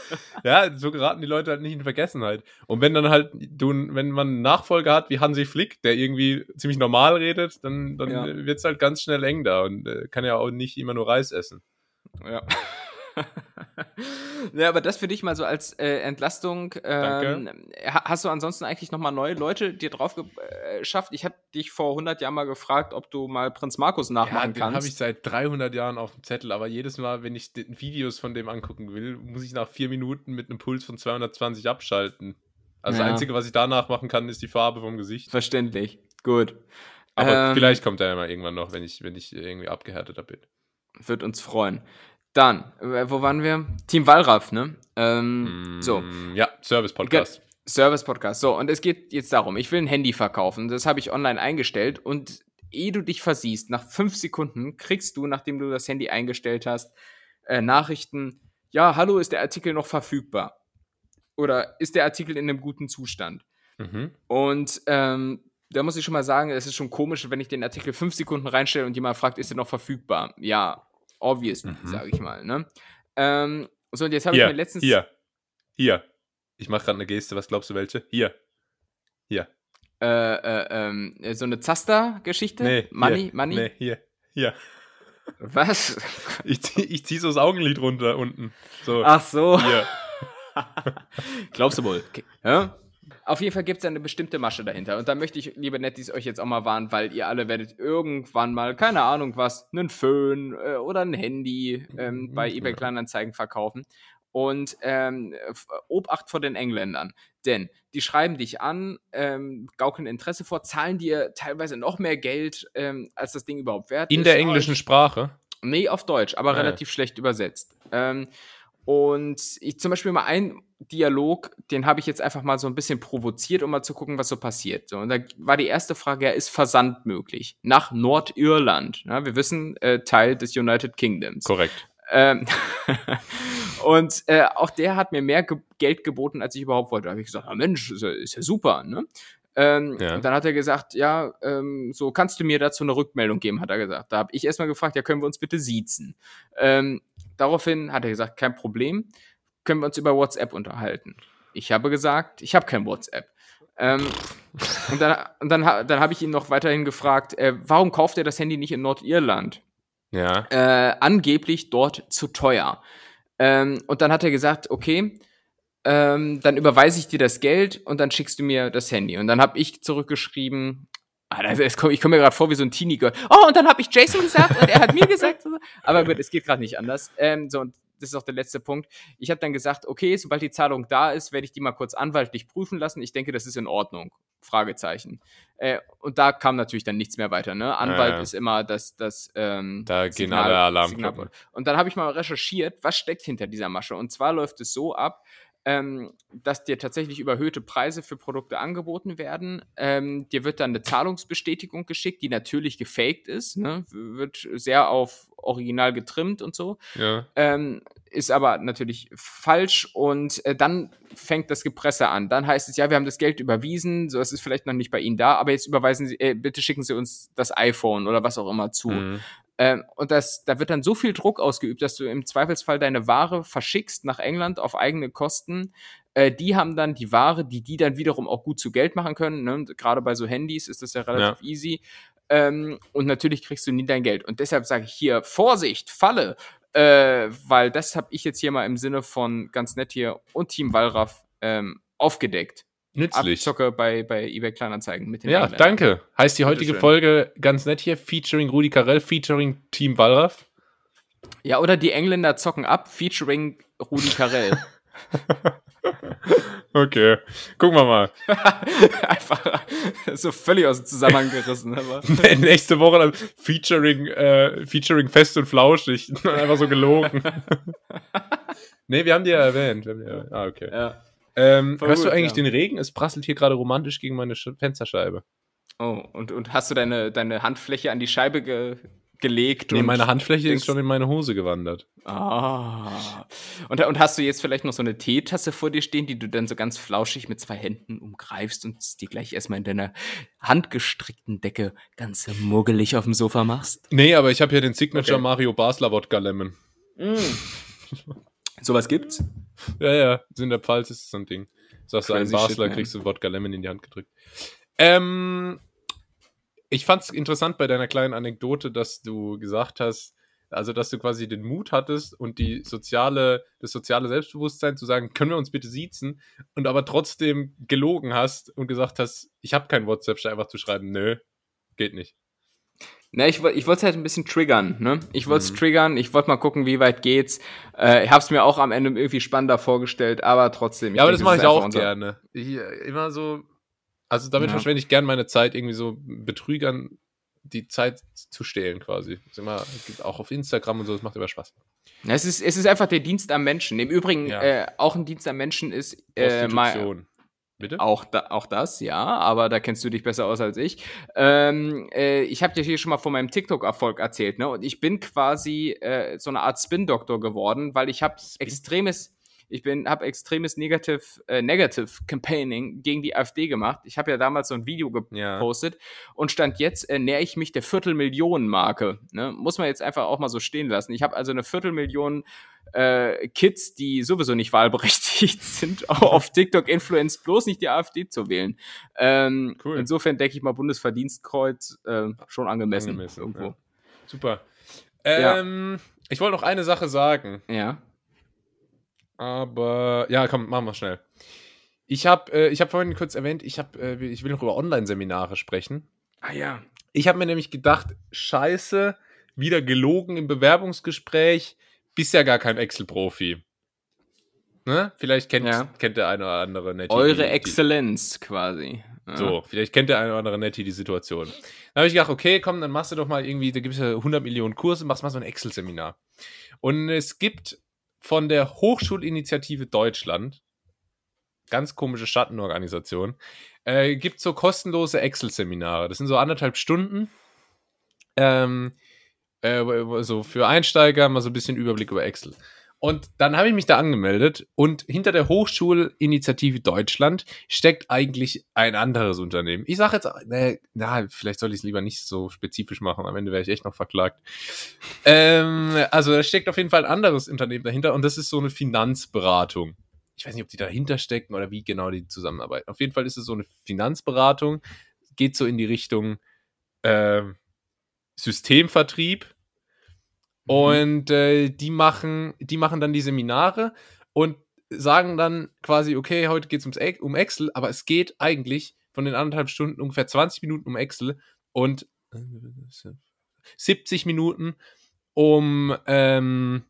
Speaker 1: ja, so geraten die Leute halt nicht in Vergessenheit. Und wenn dann halt, du, wenn man einen Nachfolger hat wie Hansi Flick, der irgendwie ziemlich normal redet, dann, dann ja. wird es halt ganz schnell eng da und äh, kann ja auch nicht immer nur Reis essen.
Speaker 2: Ja. ja, aber das für dich mal so als äh, Entlastung. Ähm, hast du ansonsten eigentlich nochmal neue Leute dir drauf äh, geschafft? Ich habe dich vor 100 Jahren mal gefragt, ob du mal Prinz Markus nachmachen ja, kannst.
Speaker 1: habe ich seit 300 Jahren auf dem Zettel, aber jedes Mal, wenn ich Videos von dem angucken will, muss ich nach vier Minuten mit einem Puls von 220 abschalten. Also ja. das Einzige, was ich danach machen kann, ist die Farbe vom Gesicht.
Speaker 2: Verständlich. Gut.
Speaker 1: Aber ähm, vielleicht kommt er ja mal irgendwann noch, wenn ich, wenn ich irgendwie abgehärteter bin.
Speaker 2: Wird uns freuen. Dann, äh, wo waren wir? Team Wallraff, ne? Ähm, mm, so.
Speaker 1: Ja, Service-Podcast.
Speaker 2: Service-Podcast. So, und es geht jetzt darum, ich will ein Handy verkaufen. Das habe ich online eingestellt und ehe du dich versiehst, nach fünf Sekunden kriegst du, nachdem du das Handy eingestellt hast, äh, Nachrichten, ja, hallo, ist der Artikel noch verfügbar? Oder ist der Artikel in einem guten Zustand? Mhm. Und ähm, da muss ich schon mal sagen, es ist schon komisch, wenn ich den Artikel fünf Sekunden reinstelle und jemand fragt, ist er noch verfügbar? Ja, obviously, mhm. sage ich mal. Ne? Ähm, so, und jetzt habe ich mir letztens.
Speaker 1: Hier. Hier. Ich mache gerade eine Geste, was glaubst du welche? Hier. Hier.
Speaker 2: Äh, äh, ähm, so eine Zaster-Geschichte?
Speaker 1: Nee.
Speaker 2: Money?
Speaker 1: Hier.
Speaker 2: Money?
Speaker 1: Nee, hier. Hier.
Speaker 2: Was?
Speaker 1: Ich, zieh, ich zieh so das Augenlid runter unten. So.
Speaker 2: Ach so. Hier. Glaubst du wohl? Okay. Ja? Auf jeden Fall gibt es eine bestimmte Masche dahinter. Und da möchte ich, liebe Nettis, euch jetzt auch mal warnen, weil ihr alle werdet irgendwann mal, keine Ahnung was, einen Föhn äh, oder ein Handy ähm, mhm, bei eBay Kleinanzeigen verkaufen. Und ähm, Obacht vor den Engländern. Denn die schreiben dich an, ähm, gaukeln Interesse vor, zahlen dir teilweise noch mehr Geld, ähm, als das Ding überhaupt wert
Speaker 1: In ist. In der englischen Sprache?
Speaker 2: Nee, auf Deutsch, aber ja. relativ schlecht übersetzt. Ähm, und ich zum Beispiel mal ein Dialog, den habe ich jetzt einfach mal so ein bisschen provoziert, um mal zu gucken, was so passiert. So, und da war die erste Frage, ja, ist Versand möglich? Nach Nordirland. Ja, wir wissen, äh, Teil des United Kingdoms.
Speaker 1: Korrekt.
Speaker 2: Ähm, und äh, auch der hat mir mehr ge Geld geboten, als ich überhaupt wollte. Da habe ich gesagt, ah, Mensch, ist ja, ist ja super, ne? Ähm, ja. Und dann hat er gesagt, ja, ähm, so kannst du mir dazu eine Rückmeldung geben, hat er gesagt. Da habe ich erstmal gefragt, ja, können wir uns bitte siezen? Ähm, daraufhin hat er gesagt, kein Problem können wir uns über WhatsApp unterhalten. Ich habe gesagt, ich habe kein WhatsApp. Ähm, und dann, und dann, dann habe ich ihn noch weiterhin gefragt, äh, warum kauft er das Handy nicht in Nordirland?
Speaker 1: Ja.
Speaker 2: Äh, angeblich dort zu teuer. Ähm, und dann hat er gesagt, okay, ähm, dann überweise ich dir das Geld und dann schickst du mir das Handy. Und dann habe ich zurückgeschrieben, ah, ich komme komm mir gerade vor wie so ein Teenie-Girl. Oh, und dann habe ich Jason gesagt und er hat mir gesagt. Aber gut, es geht gerade nicht anders. Ähm, so, und das ist auch der letzte Punkt. Ich habe dann gesagt, okay, sobald die Zahlung da ist, werde ich die mal kurz anwaltlich prüfen lassen. Ich denke, das ist in Ordnung. Fragezeichen. Äh, und da kam natürlich dann nichts mehr weiter. Ne? Anwalt ja. ist immer das, das ähm,
Speaker 1: Da gehen alle Alarmglocken.
Speaker 2: Und dann habe ich mal recherchiert, was steckt hinter dieser Masche. Und zwar läuft es so ab, ähm, dass dir tatsächlich überhöhte Preise für Produkte angeboten werden. Ähm, dir wird dann eine Zahlungsbestätigung geschickt, die natürlich gefaked ist, ne? wird sehr auf original getrimmt und so.
Speaker 1: Ja.
Speaker 2: Ähm, ist aber natürlich falsch und äh, dann fängt das Gepresse an. Dann heißt es, ja, wir haben das Geld überwiesen, so es ist vielleicht noch nicht bei Ihnen da, aber jetzt überweisen Sie, äh, bitte schicken Sie uns das iPhone oder was auch immer zu.
Speaker 1: Mhm.
Speaker 2: Ähm, und das, da wird dann so viel Druck ausgeübt, dass du im Zweifelsfall deine Ware verschickst nach England auf eigene Kosten. Äh, die haben dann die Ware, die die dann wiederum auch gut zu Geld machen können. Ne? Gerade bei so Handys ist das ja relativ ja. easy. Ähm, und natürlich kriegst du nie dein Geld. Und deshalb sage ich hier, Vorsicht, Falle, äh, weil das habe ich jetzt hier mal im Sinne von ganz nett hier und Team Wallraff ähm, aufgedeckt.
Speaker 1: Nützlich.
Speaker 2: Abzocke bei, bei eBay Kleinanzeigen mit
Speaker 1: den Ja, Engländern. danke. Heißt die heutige Folge ganz nett hier, featuring Rudi Carell, featuring Team Wallraff.
Speaker 2: Ja, oder die Engländer zocken ab, featuring Rudi Carell.
Speaker 1: okay, gucken wir mal.
Speaker 2: Einfach so völlig aus dem Zusammenhang gerissen. Aber.
Speaker 1: Nächste Woche dann featuring, äh, featuring Fest und Flauschig. Einfach so gelogen. nee, wir haben die ja erwähnt. Die ja, ah, okay. Ja. Ähm, hörst gut, du eigentlich ja. den Regen? Es prasselt hier gerade romantisch gegen meine Fensterscheibe.
Speaker 2: Oh, und, und hast du deine, deine Handfläche an die Scheibe ge gelegt?
Speaker 1: Nee, meine Handfläche ist schon in meine Hose gewandert.
Speaker 2: Ah. Und, und hast du jetzt vielleicht noch so eine Teetasse vor dir stehen, die du dann so ganz flauschig mit zwei Händen umgreifst und die gleich erstmal in deiner handgestrickten Decke ganz muggelig auf dem Sofa machst?
Speaker 1: Nee, aber ich habe hier den Signature okay. Mario Basler Wodka Lemon.
Speaker 2: Mm. Sowas gibt's?
Speaker 1: Ja, ja, in der Pfalz ist so ein Ding. Sagst du einen Basler, shit, kriegst du Wodka Lemon in die Hand gedrückt. Ähm, ich fand es interessant bei deiner kleinen Anekdote, dass du gesagt hast, also dass du quasi den Mut hattest und die soziale, das soziale Selbstbewusstsein zu sagen, können wir uns bitte siezen und aber trotzdem gelogen hast und gesagt hast, ich habe kein WhatsApp, einfach zu schreiben, nö, geht nicht.
Speaker 2: Na, ich, ich wollte es halt ein bisschen triggern, ne? Ich wollte es mhm. triggern, ich wollte mal gucken, wie weit geht's. Äh, ich habe es mir auch am Ende irgendwie spannender vorgestellt, aber trotzdem.
Speaker 1: Ja, aber denke, das mache ich auch gerne. Ich, immer so, also damit ja. verschwende ich gern meine Zeit, irgendwie so Betrügern die Zeit zu stehlen quasi. Das immer, auch auf Instagram und so, das macht immer Spaß.
Speaker 2: Es ist, es ist einfach der Dienst am Menschen. Im Übrigen, ja. äh, auch ein Dienst am Menschen ist äh, mal,
Speaker 1: Bitte?
Speaker 2: Auch, da, auch das, ja, aber da kennst du dich besser aus als ich. Ähm, äh, ich habe dir hier schon mal von meinem TikTok-Erfolg erzählt, ne? Und ich bin quasi äh, so eine Art Spin-Doktor geworden, weil ich habe extremes, ich bin, habe extremes Negative, äh, Negative Campaigning gegen die AfD gemacht. Ich habe ja damals so ein Video gepostet ja. und stand jetzt äh, näher ich mich der Viertelmillionen-Marke. Ne? Muss man jetzt einfach auch mal so stehen lassen. Ich habe also eine Viertelmillion äh, Kids, die sowieso nicht wahlberechtigt sind, auf TikTok influenzt, bloß nicht die AfD zu wählen. Ähm, cool. Insofern denke ich mal, Bundesverdienstkreuz äh, schon angemessen, angemessen irgendwo. Ja.
Speaker 1: Super. Ähm, ja. Ich wollte noch eine Sache sagen.
Speaker 2: Ja.
Speaker 1: Aber ja, komm, machen wir schnell. Ich habe äh, hab vorhin kurz erwähnt, ich, hab, äh, ich will noch über Online-Seminare sprechen.
Speaker 2: Ah ja.
Speaker 1: Ich habe mir nämlich gedacht, scheiße, wieder gelogen im Bewerbungsgespräch bist ja gar kein Excel-Profi. Ne? Vielleicht kennt, ja. kennt der eine oder andere
Speaker 2: Nettie. Eure die, Exzellenz quasi.
Speaker 1: Ja. So, vielleicht kennt der eine oder andere Nettie die Situation. Dann habe ich gedacht, okay, komm, dann machst du doch mal irgendwie, da gibt es ja 100 Millionen Kurse, machst mal so ein Excel-Seminar. Und es gibt von der Hochschulinitiative Deutschland, ganz komische Schattenorganisation, äh, gibt so kostenlose Excel-Seminare. Das sind so anderthalb Stunden. Ähm, äh, so für Einsteiger mal so ein bisschen Überblick über Excel. Und dann habe ich mich da angemeldet und hinter der Hochschulinitiative Deutschland steckt eigentlich ein anderes Unternehmen. Ich sage jetzt, äh, na, vielleicht soll ich es lieber nicht so spezifisch machen, am Ende wäre ich echt noch verklagt. ähm, also da steckt auf jeden Fall ein anderes Unternehmen dahinter und das ist so eine Finanzberatung. Ich weiß nicht, ob die dahinter stecken oder wie genau die zusammenarbeiten. Auf jeden Fall ist es so eine Finanzberatung, geht so in die Richtung, äh, Systemvertrieb. Mhm. Und äh, die machen, die machen dann die Seminare und sagen dann quasi, okay, heute geht es um Excel, aber es geht eigentlich von den anderthalb Stunden ungefähr 20 Minuten um Excel und 70 Minuten um, ähm,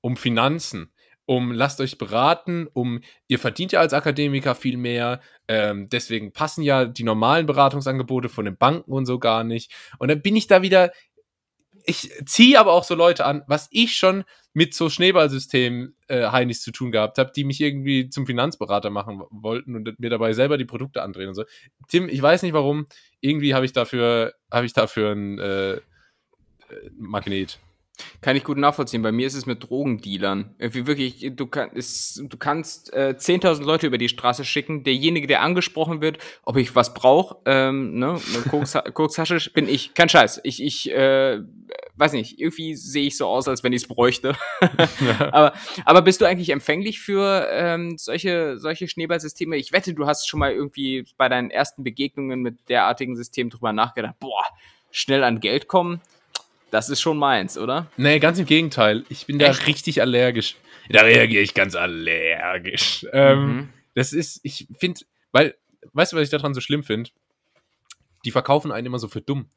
Speaker 1: um Finanzen um lasst euch beraten, um ihr verdient ja als Akademiker viel mehr, ähm, deswegen passen ja die normalen Beratungsangebote von den Banken und so gar nicht. Und dann bin ich da wieder, ich ziehe aber auch so Leute an, was ich schon mit so Schneeballsystemen äh, Heinis zu tun gehabt habe, die mich irgendwie zum Finanzberater machen wollten und mir dabei selber die Produkte andrehen und so. Tim, ich weiß nicht warum, irgendwie habe ich dafür, habe ich dafür ein äh, äh Magnet.
Speaker 2: Kann ich gut nachvollziehen. Bei mir ist es mit Drogendealern. Irgendwie wirklich, du, kann, ist, du kannst äh, 10.000 Leute über die Straße schicken. Derjenige, der angesprochen wird, ob ich was brauche, ähm, ne, Kokstasche, bin ich. Kein Scheiß. Ich, ich, äh, weiß nicht, irgendwie sehe ich so aus, als wenn ich es bräuchte. aber, aber bist du eigentlich empfänglich für ähm, solche, solche Schneeballsysteme? Ich wette, du hast schon mal irgendwie bei deinen ersten Begegnungen mit derartigen Systemen drüber nachgedacht, boah, schnell an Geld kommen das ist schon meins, oder?
Speaker 1: Nee, ganz im Gegenteil. Ich bin Echt? da richtig allergisch. Da reagiere ich ganz allergisch. Ähm, mhm. Das ist, ich finde, weil, weißt du, was ich daran so schlimm finde? Die verkaufen einen immer so für dumm.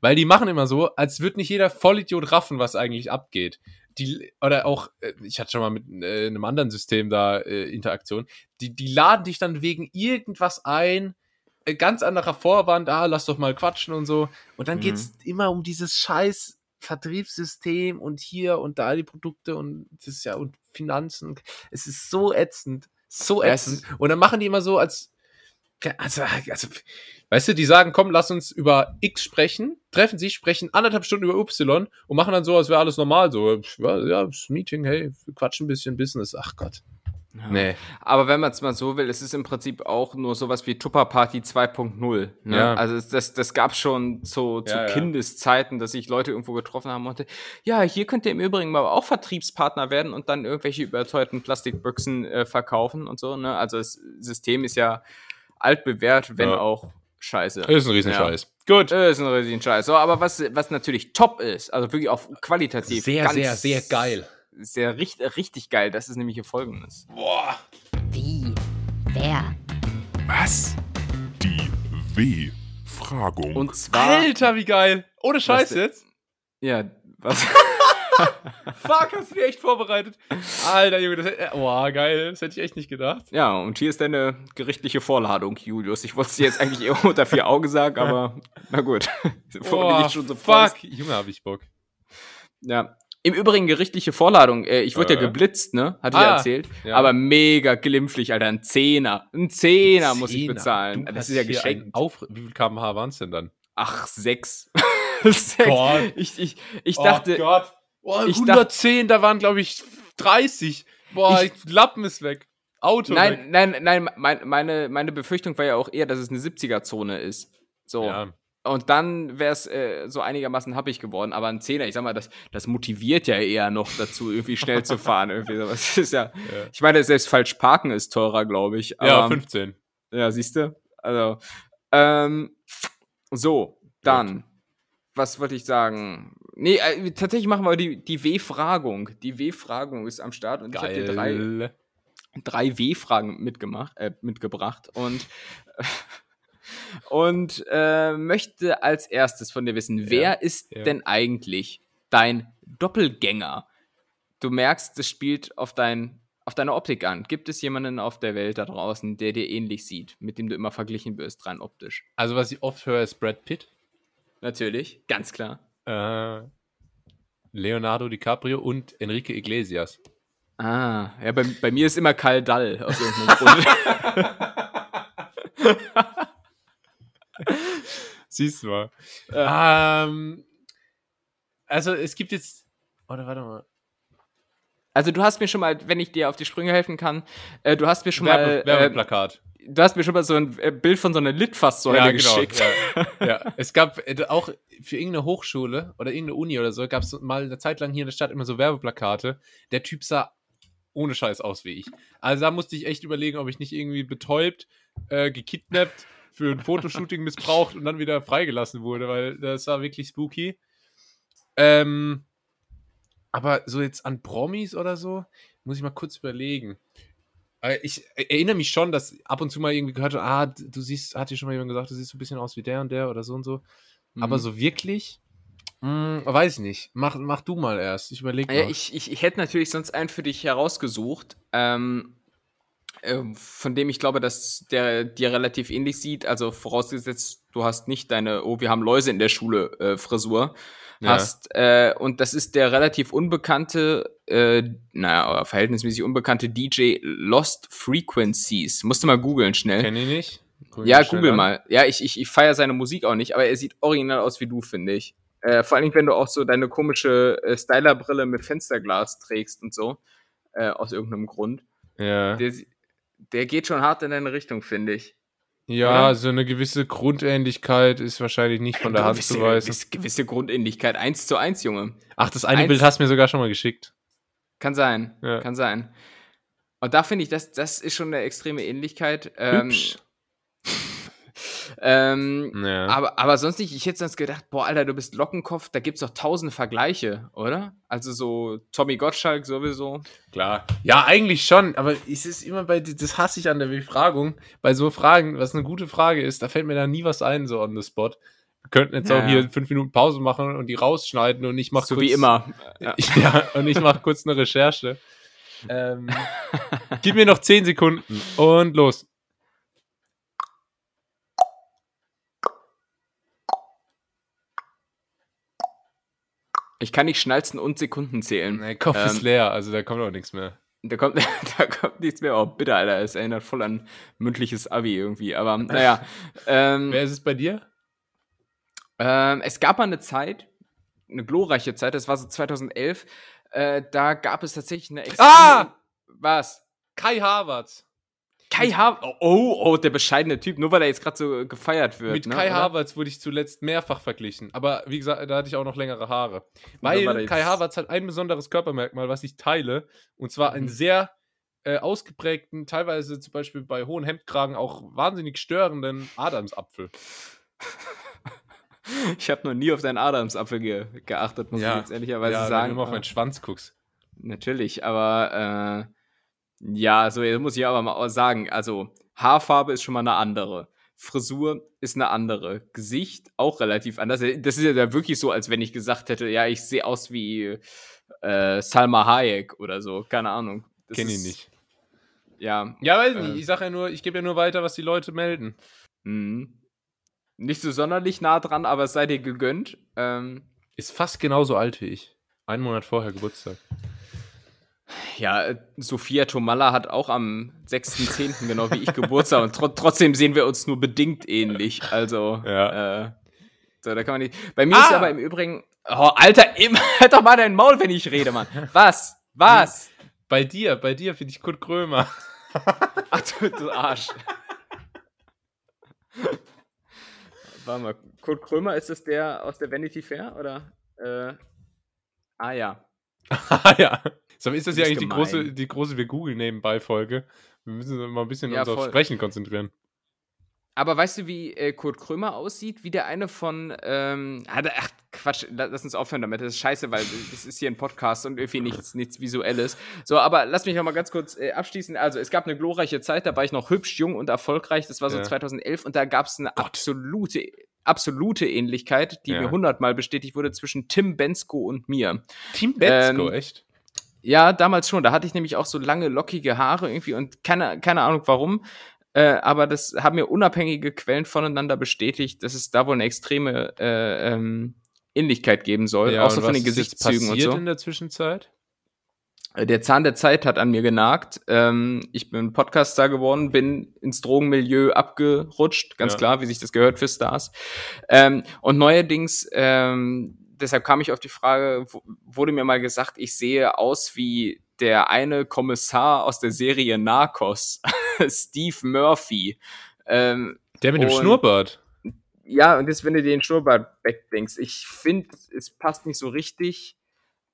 Speaker 1: Weil die machen immer so, als würde nicht jeder Vollidiot raffen, was eigentlich abgeht. Die, oder auch, äh, ich hatte schon mal mit äh, einem anderen System da äh, Interaktion, die, die laden dich dann wegen irgendwas ein, äh, ganz anderer Vorwand, ah, lass doch mal quatschen und so. Und dann mhm. geht's immer um dieses scheiß Vertriebssystem und hier und da die Produkte und das ist ja und Finanzen. Es ist so ätzend, so ätzend. und dann machen die immer so als also, also, weißt du, die sagen, komm, lass uns über X sprechen, treffen sich, sprechen anderthalb Stunden über Y und machen dann so, als wäre alles normal. So, ja, ja, das Meeting, hey, wir quatschen ein bisschen Business. Ach Gott.
Speaker 2: Ja. Nee. Aber wenn man es mal so will, es ist im Prinzip auch nur sowas wie Tupper Party 2.0. Ne? Ja. Also das, das gab schon zu, zu ja, Kindeszeiten, dass sich Leute irgendwo getroffen haben und ja, hier könnt ihr im Übrigen mal auch Vertriebspartner werden und dann irgendwelche überteuerten Plastikbüchsen äh, verkaufen und so. Ne? Also das System ist ja altbewährt, wenn auch scheiße.
Speaker 1: Ist ein Riesenscheiß.
Speaker 2: Gut. Ist ein Riesenscheiß. So, aber was, was natürlich top ist, also wirklich auf qualitativ.
Speaker 1: Sehr, sehr, sehr geil
Speaker 2: sehr richtig, richtig geil. Das ist nämlich hier folgendes.
Speaker 1: Boah.
Speaker 3: Wie? Wer?
Speaker 4: Was? Die W-Fragung.
Speaker 1: Und zwar. Alter, wie geil! Ohne Scheiß jetzt?
Speaker 2: Ja, was?
Speaker 1: Fuck, hast du dir echt vorbereitet? Alter, Junge, das hätte, boah, geil, das hätte ich echt nicht gedacht.
Speaker 2: Ja, und hier ist deine gerichtliche Vorladung, Julius. Ich wollte es dir jetzt eigentlich eher unter vier Augen sagen, aber na gut.
Speaker 1: Boah, schon so fuck, Junge, hab ich Bock.
Speaker 2: Ja, im Übrigen gerichtliche Vorladung. Äh, ich wurde äh. ja geblitzt, ne? Hatte ah, ich ja erzählt. Ja. Aber mega glimpflich, Alter. Ein Zehner. Ein Zehner, muss ich bezahlen.
Speaker 1: Du das ist ja geschenkt. Auf Wie viel kmh waren es denn dann?
Speaker 2: Ach, sechs. sechs. Gott. Ich, ich, ich oh dachte.
Speaker 1: Oh Gott. Boah, 110, dachte, da waren, glaube ich, 30. Boah, ich, Lappen ist weg. Auto.
Speaker 2: Nein,
Speaker 1: weg.
Speaker 2: nein, nein, mein, meine, meine Befürchtung war ja auch eher, dass es eine 70er-Zone ist. So. Ja. Und dann wäre es äh, so einigermaßen happig geworden. Aber ein Zehner, ich sag mal, das, das motiviert ja eher noch dazu, irgendwie schnell zu fahren. irgendwie sowas. ist ja, ja, Ich meine, selbst falsch parken ist teurer, glaube ich.
Speaker 1: Aber, ja, 15.
Speaker 2: Ja, siehst du? Also, ähm, so, dann. Gut. Was wollte ich sagen? Nee, äh, tatsächlich machen wir die, die W-Fragung. Die W-Fragung ist am Start und Geil. ich habe dir drei, drei W-Fragen mitgemacht, äh, mitgebracht. Und und äh, möchte als erstes von dir wissen, ja, wer ist ja. denn eigentlich dein Doppelgänger? Du merkst, es spielt auf, dein, auf deine Optik an. Gibt es jemanden auf der Welt da draußen, der dir ähnlich sieht, mit dem du immer verglichen wirst, rein optisch?
Speaker 1: Also, was ich oft höre, ist Brad Pitt.
Speaker 2: Natürlich, ganz klar.
Speaker 1: Äh, Leonardo DiCaprio und Enrique Iglesias.
Speaker 2: Ah, ja, bei, bei mir ist immer Karl Dall aus irgendeinem Grund.
Speaker 1: Siehst du mal. Äh. Ähm, also es gibt jetzt. Oder warte mal.
Speaker 2: Also du hast mir schon mal, wenn ich dir auf die Sprünge helfen kann, äh, du hast mir schon Werbe, mal.
Speaker 1: Äh, Werbeplakat.
Speaker 2: Du hast mir schon mal so ein äh, Bild von so einer Litfaßsäule ja, genau, geschickt.
Speaker 1: Ja, ja. Es gab äh, auch für irgendeine Hochschule oder irgendeine Uni oder so, gab es mal eine Zeit lang hier in der Stadt immer so Werbeplakate. Der Typ sah ohne Scheiß aus wie ich. Also da musste ich echt überlegen, ob ich nicht irgendwie betäubt, äh, gekidnappt für ein Fotoshooting missbraucht und dann wieder freigelassen wurde, weil das war wirklich spooky. Ähm, aber so jetzt an Promis oder so, muss ich mal kurz überlegen. Ich erinnere mich schon, dass ab und zu mal irgendwie gehört ah, du siehst, hat dir schon mal jemand gesagt, du siehst so ein bisschen aus wie der und der oder so und so. Mhm. Aber so wirklich, mh, hm, weiß ich nicht. Mach, mach du mal erst. Ich überlege
Speaker 2: ja, ich, ich, ich hätte natürlich sonst einen für dich herausgesucht. Ähm, von dem ich glaube, dass der dir relativ ähnlich sieht. Also vorausgesetzt, du hast nicht deine, oh, wir haben Läuse in der Schule äh, Frisur
Speaker 1: Ja.
Speaker 2: hast. Äh, und das ist der relativ unbekannte, äh, naja, verhältnismäßig unbekannte DJ Lost Frequencies. Musst du mal googeln schnell.
Speaker 1: Kenn ich nicht. Ich
Speaker 2: Ja, google
Speaker 1: an.
Speaker 2: mal. Ja, ich, ich, ich feiere seine Musik auch nicht, aber er sieht original aus wie du, finde ich. Äh, vor allen Dingen, wenn du auch so deine komische äh, Stylerbrille mit Fensterglas trägst und so. Äh, aus irgendeinem Grund.
Speaker 1: Ja.
Speaker 2: Der, der geht schon hart in deine Richtung, finde ich.
Speaker 1: Ja,
Speaker 2: Oder?
Speaker 1: so eine gewisse Grundähnlichkeit ist wahrscheinlich nicht von der Hand zu weisen.
Speaker 2: gewisse, gewisse Grundähnlichkeit. Eins zu eins, Junge.
Speaker 1: Ach, das eine
Speaker 2: Eins-
Speaker 1: Bild hast du mir sogar schon mal geschickt.
Speaker 2: Kann sein.
Speaker 1: Ja.
Speaker 2: Kann sein. Und da finde ich, das, das ist schon eine extreme Ähnlichkeit. Ähm,
Speaker 1: Hübsch.
Speaker 2: Ähm,
Speaker 1: Ja.
Speaker 2: aber, aber sonst nicht. Ich hätte sonst gedacht, boah, Alter, du bist Lockenkopf, da gibt's doch tausend Vergleiche, oder? Also so Tommy Gottschalk sowieso.
Speaker 1: Klar. Ja, eigentlich schon, aber es ist immer bei, das hasse ich an der Befragung, bei so Fragen, was eine gute Frage ist, da fällt mir dann nie was ein, so on the spot. Wir könnten jetzt
Speaker 2: Ja,
Speaker 1: auch hier fünf Minuten Pause machen und die rausschneiden und ich mache
Speaker 2: so
Speaker 1: kurz,
Speaker 2: wie immer. Ja.
Speaker 1: Ja, und ich mache kurz eine Recherche. Ähm, gib mir noch zehn Sekunden und los.
Speaker 2: Ich kann nicht schnalzen und Sekunden zählen.
Speaker 1: Mein Kopf ist
Speaker 2: Ähm,
Speaker 1: leer, also da kommt auch nichts mehr.
Speaker 2: Da kommt, da kommt nichts mehr. Oh, bitte, Alter. Es erinnert voll an mündliches Abi irgendwie. Aber naja. ähm,
Speaker 1: Wer ist es bei dir?
Speaker 2: Ähm, es gab mal eine Zeit, eine glorreiche Zeit, das war so 2011, äh, da gab es tatsächlich eine extreme...
Speaker 1: Ah!
Speaker 2: Was?
Speaker 1: Kai Havertz.
Speaker 2: Kai Havertz. Oh, oh, der bescheidene Typ, nur weil er jetzt gerade so gefeiert wird.
Speaker 1: Mit
Speaker 2: ne,
Speaker 1: Kai
Speaker 2: oder?
Speaker 1: Havertz wurde ich zuletzt mehrfach verglichen. Aber wie gesagt, da hatte ich auch noch längere Haare. Weil Kai Havertz hat ein besonderes Körpermerkmal, was ich teile. Und zwar einen
Speaker 2: Mhm.
Speaker 1: sehr äh, ausgeprägten, teilweise zum Beispiel bei hohen Hemdkragen auch wahnsinnig störenden Adamsapfel.
Speaker 2: Ich habe noch nie auf deinen Adamsapfel ge geachtet, muss
Speaker 1: Ja.
Speaker 2: ich jetzt ehrlicherweise
Speaker 1: ja, wenn
Speaker 2: sagen.
Speaker 1: du immer auf meinen Schwanz guckst.
Speaker 2: Natürlich, aber äh, ja, so jetzt muss ich aber mal sagen, also Haarfarbe ist schon mal eine andere. Frisur ist eine andere. Gesicht auch relativ anders. Das ist ja wirklich so, als wenn ich gesagt hätte, ja, ich sehe aus wie äh, Salma Hayek oder so. Keine Ahnung. Das
Speaker 1: Kenn ich nicht.
Speaker 2: Ja.
Speaker 1: Ja, weiß
Speaker 2: Äh.
Speaker 1: nicht. Ich sage ja nur, ich gebe ja nur weiter, was die Leute melden.
Speaker 2: Mhm. Nicht so sonderlich nah dran, aber es sei dir gegönnt. Ähm,
Speaker 1: Ist fast genauso alt wie ich. Einen Monat vorher Geburtstag.
Speaker 2: Ja, äh, Sophia Tomalla hat auch am 6.10. genau wie ich Geburtstag und tro trotzdem sehen wir uns nur bedingt ähnlich. Also,
Speaker 1: Ja.
Speaker 2: äh, so, da kann man nicht. Bei mir ist
Speaker 1: Ah!
Speaker 2: aber im Übrigen. Oh, Alter, immer, halt doch mal dein Maul, wenn ich rede, Mann. Was? Was?
Speaker 1: Bei dir, bei dir finde ich Kurt Krömer.
Speaker 2: Ach du, du Arsch. Warte mal, Kurt Krömer, ist das der aus der Vanity Fair? Oder? Äh, ah ja.
Speaker 1: Ah ja. So, ist das ja eigentlich die
Speaker 2: gemein.
Speaker 1: große, die große Wir googeln nebenbei Folge. Wir müssen uns mal ein bisschen
Speaker 2: Ja,
Speaker 1: uns auf. Sprechen konzentrieren.
Speaker 2: Aber weißt du, wie äh, Kurt Krömer aussieht? Wie der eine von. Ähm, ach, Quatsch, la- lass uns aufhören damit. Das ist scheiße, weil das ist hier ein Podcast und irgendwie nichts, nichts Visuelles. So, aber lass mich noch mal ganz kurz äh, abschließen. Also, es gab eine glorreiche Zeit, da war ich noch hübsch, jung und erfolgreich. Das war so
Speaker 1: Ja.
Speaker 2: 2011 und da gab es eine absolute, absolute Ähnlichkeit, die
Speaker 1: Ja.
Speaker 2: mir hundertmal bestätigt wurde zwischen Tim Bensko und mir.
Speaker 1: Team Betzko,
Speaker 2: Ähm,
Speaker 1: echt?
Speaker 2: Ja, damals schon. Da hatte ich nämlich auch so lange, lockige Haare irgendwie und keine, keine Ahnung warum. Äh, aber das haben mir unabhängige Quellen voneinander bestätigt, dass es da wohl eine extreme äh, ähm, Ähnlichkeit geben soll. auch so von
Speaker 1: was
Speaker 2: den Gesichtszügen und
Speaker 1: passiert
Speaker 2: so.
Speaker 1: in der Zwischenzeit?
Speaker 2: Äh, Der Zahn der Zeit hat an mir genagt. Ähm, ich bin Podcaster geworden, bin ins Drogenmilieu abgerutscht, ganz
Speaker 1: Ja.
Speaker 2: klar, wie sich das gehört für Stars. Ähm, und neuerdings, ähm, deshalb kam ich auf die Frage, wurde mir mal gesagt, ich sehe aus wie der eine Kommissar aus der Serie Narcos, Steve Murphy. Ähm,
Speaker 1: Der mit dem Schnurrbart.
Speaker 2: ja, und jetzt, wenn du den Schnurrbart wegdenkst, ich finde, es passt nicht so richtig,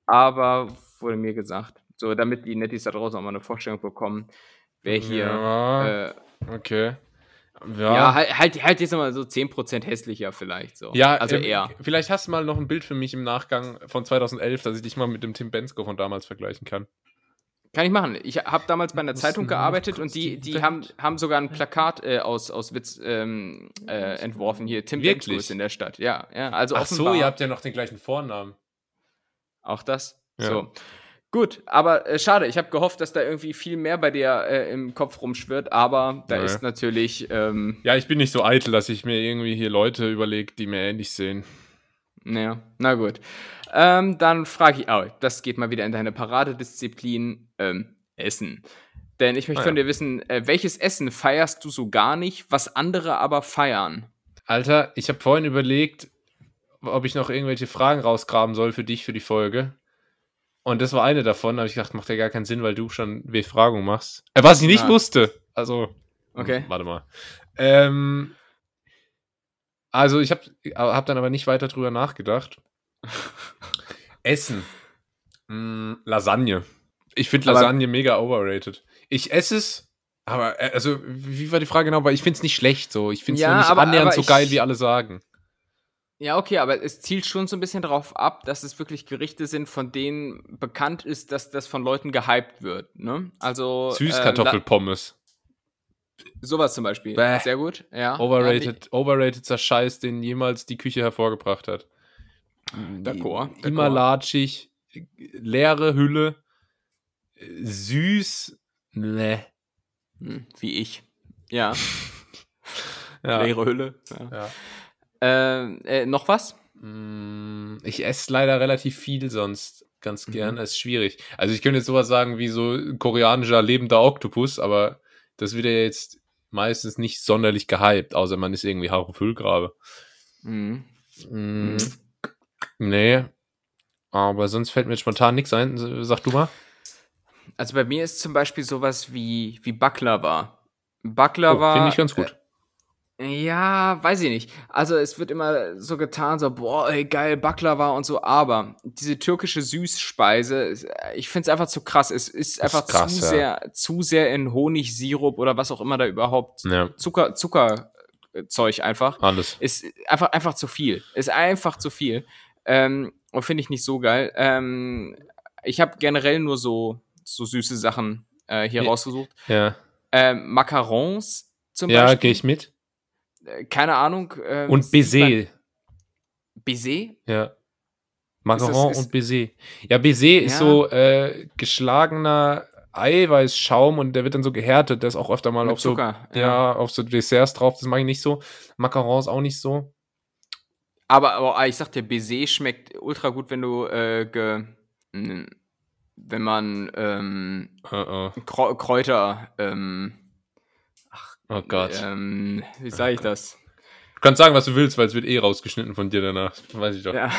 Speaker 2: aber wurde mir gesagt. So, damit die Netties da draußen auch mal eine Vorstellung bekommen, wer hier.
Speaker 1: Ja,
Speaker 2: Äh,
Speaker 1: okay.
Speaker 2: Ja,
Speaker 1: Ja,
Speaker 2: halt, halt, halt jetzt mal so 10% hässlicher vielleicht so.
Speaker 1: ja
Speaker 2: also
Speaker 1: ähm,
Speaker 2: eher.
Speaker 1: Vielleicht hast du mal noch ein Bild für mich im Nachgang von 2011, dass ich dich mal mit dem Tim Bensko von damals vergleichen kann.
Speaker 2: Kann ich machen. Ich habe damals bei einer Zeitung gearbeitet und die,
Speaker 1: die
Speaker 2: haben, haben sogar ein Plakat äh, aus, aus Witz ähm, äh, entworfen. Hier, Tim
Speaker 1: Wirklich?
Speaker 2: Bensko ist in der Stadt. Ja, ja. Also
Speaker 1: Ach so, ihr habt ja noch den gleichen Vornamen.
Speaker 2: Auch das?
Speaker 1: Ja.
Speaker 2: So. Gut, aber äh, schade. Ich habe gehofft, dass da irgendwie viel mehr bei dir äh, im Kopf rumschwirrt, aber da
Speaker 1: Nee.
Speaker 2: ist natürlich. Ähm,
Speaker 1: Ja, ich bin nicht so eitel, dass ich mir irgendwie hier Leute überlege, die mir ähnlich sehen.
Speaker 2: naja, na gut. Ähm, dann frage ich, oh, das geht mal wieder in deine Paradedisziplin: ähm, Essen. Denn ich möchte
Speaker 1: Ah,
Speaker 2: von dir wissen, äh, welches Essen feierst du so gar nicht, was andere aber feiern?
Speaker 1: Alter, ich habe vorhin überlegt, ob ich noch irgendwelche Fragen rausgraben soll für dich für die Folge. Und das war eine davon, aber ich gedacht, macht ja gar keinen Sinn, weil du schon Befragung machst. Äh, was ich nicht
Speaker 2: Na.
Speaker 1: wusste. Also,
Speaker 2: Okay.
Speaker 1: hm, warte mal. Ähm, also, ich habe hab dann aber nicht weiter drüber nachgedacht. Essen. Mm, Lasagne. Ich finde
Speaker 2: Aber-
Speaker 1: Lasagne mega overrated. Ich esse es, aber, äh, also, wie war die Frage genau? Weil ich finde es nicht schlecht so. Ich finde es
Speaker 2: Ja,
Speaker 1: nicht
Speaker 2: aber-
Speaker 1: annähernd
Speaker 2: aber
Speaker 1: so
Speaker 2: ich-
Speaker 1: geil, wie alle sagen.
Speaker 2: Ja, okay, aber es zielt schon so ein bisschen darauf ab, dass es wirklich Gerichte sind, von denen bekannt ist, dass das von Leuten gehypt wird. Ne? Also ähm,
Speaker 1: Süßkartoffelpommes.
Speaker 2: la- sowas zum Beispiel.
Speaker 1: Bäh.
Speaker 2: Sehr gut. Ja.
Speaker 1: Overrated, overratedster Scheiß, den jemals die Küche hervorgebracht hat.
Speaker 2: D'accord,
Speaker 1: Immer latschig, leere Hülle, süß. Ne.
Speaker 2: Hm, wie ich. Ja.
Speaker 1: Ja.
Speaker 2: Leere Hülle. Ja.
Speaker 1: Ja.
Speaker 2: Ähm, äh, noch was?
Speaker 1: Mm, Ich esse leider relativ viel sonst ganz
Speaker 2: Mhm.
Speaker 1: gern. Es ist schwierig. Also ich könnte jetzt sowas sagen wie so koreanischer lebender Oktopus, aber das wird ja jetzt meistens nicht sonderlich gehypt, außer man ist irgendwie Haare Füllgrabe.
Speaker 2: Mhm.
Speaker 1: Mm, Nee. Aber sonst fällt mir spontan nichts ein. Sag du mal.
Speaker 2: Also bei mir ist zum Beispiel sowas wie, wie Baklava. Baklava.
Speaker 1: Oh, Finde ich ganz gut.
Speaker 2: Äh, ja, weiß ich nicht. Also es wird immer so getan, so, boah, ey, geil, Baklava und so, aber diese türkische Süßspeise, ist- ich finde es einfach zu krass. Es ist einfach
Speaker 1: ist krass,
Speaker 2: zu
Speaker 1: ja.
Speaker 2: sehr, zu sehr in Honigsirup oder was auch immer da überhaupt.
Speaker 1: Ja,
Speaker 2: Zucker, Zuckerzeug einfach.
Speaker 1: alles.
Speaker 2: Ist einfach, einfach zu viel. Ist einfach zu viel. Ähm, und finde ich nicht so geil. Ähm, ich habe generell nur so, so süße Sachen äh, hier
Speaker 1: Ja.
Speaker 2: rausgesucht.
Speaker 1: Ja,
Speaker 2: Ähm, Macarons zum
Speaker 1: ja
Speaker 2: Beispiel.
Speaker 1: gehe ich mit.
Speaker 2: Äh, Keine Ahnung. ähm,
Speaker 1: Und Baiser.
Speaker 2: Baiser?
Speaker 1: Ja. Macaron
Speaker 2: Ist das- ist-
Speaker 1: und Baiser. Ja, Baiser ist
Speaker 2: Ja.
Speaker 1: so äh, geschlagener Eiweißschaum und der wird dann so gehärtet. Der ist auch öfter mal
Speaker 2: Mit
Speaker 1: auf so,
Speaker 2: Zucker,
Speaker 1: ja.
Speaker 2: ja.
Speaker 1: auf so Desserts drauf. Das mag ich nicht so. Macaron ist auch nicht so.
Speaker 2: Aber, aber ah, ich sag dir, Baiser schmeckt ultra gut, wenn du äh, ge, wenn man ähm,
Speaker 1: Uh -uh.
Speaker 2: Kräuter ähm,
Speaker 1: Oh Gott.
Speaker 2: ähm, wie sage ich das?
Speaker 1: Du kannst sagen, was du willst, weil es wird eh rausgeschnitten von dir danach. Weiß ich doch.
Speaker 2: Ja.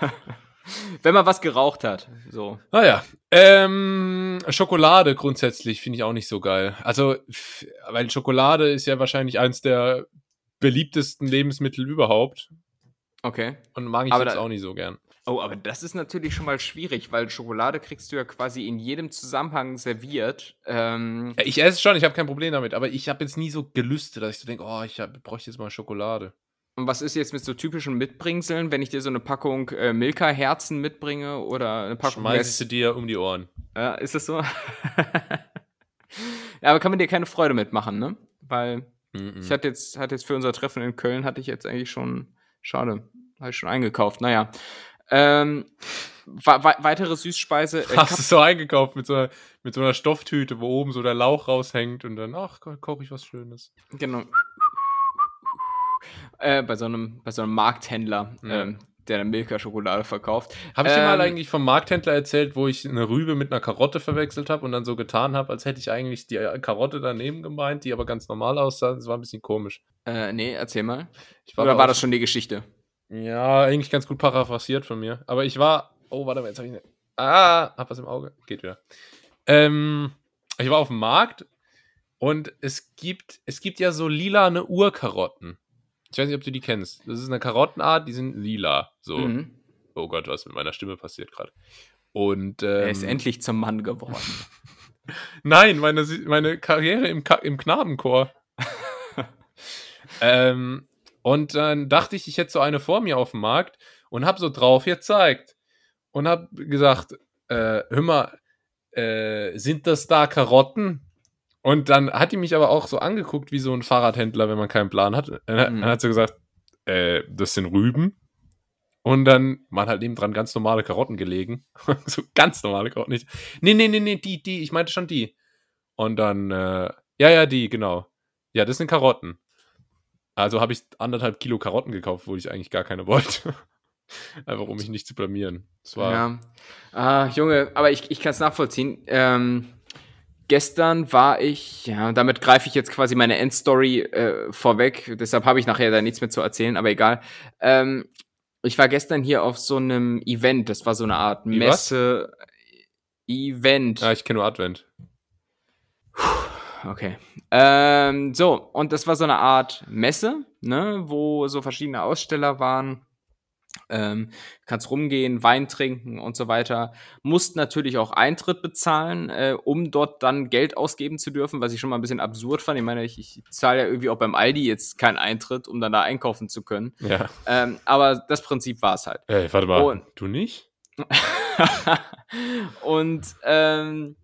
Speaker 2: wenn man was geraucht hat. So.
Speaker 1: Naja. Ähm, Schokolade grundsätzlich finde ich auch nicht so geil. Also, weil Schokolade ist ja wahrscheinlich eins der beliebtesten Lebensmittel überhaupt.
Speaker 2: Okay.
Speaker 1: Und mag ich
Speaker 2: Aber
Speaker 1: jetzt
Speaker 2: da-
Speaker 1: auch nicht so gern.
Speaker 2: Oh, aber das ist natürlich schon mal schwierig, weil Schokolade kriegst du ja quasi in jedem Zusammenhang serviert. Ähm,
Speaker 1: Ja, Ich esse schon, ich habe kein Problem damit, aber ich habe jetzt nie so gelüstet, dass ich so denke, oh, ich hab- bräuchte jetzt mal Schokolade.
Speaker 2: und was ist jetzt mit so typischen Mitbringseln, wenn ich dir so eine Packung äh, Milka-Herzen mitbringe oder eine Packung
Speaker 1: Schmeiß ich
Speaker 2: Nest-
Speaker 1: sie dir um die Ohren.
Speaker 2: Ja, ist das so? ja, aber kann man dir keine Freude mitmachen, ne? Weil
Speaker 1: Mhm.
Speaker 2: ich hatte jetzt, hatte jetzt für unser Treffen in Köln, hatte ich jetzt eigentlich schon, schade, habe ich schon eingekauft. Naja. Ähm, weitere Süßspeise. Äh,
Speaker 1: Hast du so eingekauft mit so, einer, mit so einer Stofftüte, wo oben so der Lauch raushängt und dann, ach, ko- koche ich was Schönes.
Speaker 2: Genau. Äh, bei, so einem, bei so einem Markthändler,
Speaker 1: Ja.
Speaker 2: ähm, der dann Milka-Schokolade verkauft.
Speaker 1: Habe ich dir mal
Speaker 2: Ähm,
Speaker 1: eigentlich vom Markthändler erzählt, wo ich eine Rübe mit einer Karotte verwechselt habe und dann so getan habe, als hätte ich eigentlich die Karotte daneben gemeint, die aber ganz normal aussah. Das war ein bisschen komisch.
Speaker 2: Äh, nee, erzähl mal. Oder war das schon die Geschichte?
Speaker 1: Ja, eigentlich ganz gut paraphrasiert von mir. Aber ich war. Oh, warte mal, jetzt habe ich eine. Ah, hab was im Auge. Geht wieder. Ähm, ich war auf dem Markt und es gibt, es gibt ja so lilane Urkarotten. Ich weiß nicht, ob du die kennst. Das ist eine Karottenart, die sind lila. So.
Speaker 2: Mhm.
Speaker 1: Oh Gott, was mit meiner Stimme passiert gerade. Und
Speaker 2: Er ist
Speaker 1: ähm,
Speaker 2: endlich zum Mann geworden.
Speaker 1: Nein, meine, meine Karriere im, Ka im Knabenchor. ähm, und dann dachte ich, ich hätte so eine vor mir auf dem Markt und habe so drauf gezeigt. Und habe gesagt, äh, hör mal, äh, sind das da Karotten? Und dann hat die mich aber auch so angeguckt wie so ein Fahrradhändler, wenn man keinen Plan hat. Dann,
Speaker 2: Mhm.
Speaker 1: hat sie gesagt, äh, das sind Rüben. Und dann waren halt nebendran ganz normale Karotten gelegen. so ganz normale Karotten. Nicht. Nee, nee, nee, nee, die, die, ich meinte schon die. Und dann, äh, ja, ja, die, genau. Ja, das sind Karotten. Also habe ich anderthalb Kilo Karotten gekauft, wo ich eigentlich gar keine wollte. Einfach um mich nicht zu blamieren.
Speaker 2: Das war ja. Ah, Junge, aber ich, ich kann es nachvollziehen. Ähm, gestern war ich, ja, damit greife ich jetzt quasi meine Endstory äh, vorweg, deshalb habe ich nachher da nichts mehr zu erzählen, aber egal. Ähm, ich war gestern hier auf so einem Event, das war so eine Art Wie Messe. Was? Event.
Speaker 1: Ja, ich kenne nur Advent.
Speaker 2: Okay. Ähm, so, und das war so eine Art Messe, ne, wo so verschiedene Aussteller waren. Ähm, kannst rumgehen, Wein trinken und so weiter. Musst natürlich auch Eintritt bezahlen, äh, um dort dann Geld ausgeben zu dürfen, was ich schon mal ein bisschen absurd fand. Ich meine, ich, ich zahle ja irgendwie auch beim Aldi jetzt keinen Eintritt, um dann da einkaufen zu können.
Speaker 1: Ja.
Speaker 2: Ähm, aber das Prinzip war es halt.
Speaker 1: Ey, warte mal, und, du nicht?
Speaker 2: und ähm,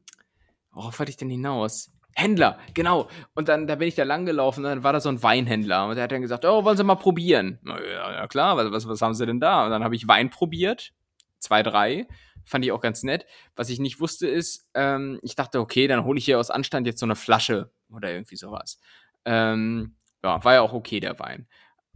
Speaker 2: worauf wollte ich denn hinaus? Händler, genau. Und dann da bin ich da lang gelaufen und dann war da so ein Weinhändler und der hat dann gesagt, oh, wollen Sie mal probieren? Ja, ja klar, was, was, was haben Sie denn da? Und dann habe ich Wein probiert, zwei, drei, fand ich auch ganz nett. Was ich nicht wusste ist, ähm, ich dachte, okay, dann hole ich hier aus Anstand jetzt so eine Flasche oder irgendwie sowas. Ähm, ja, war ja auch okay, der Wein.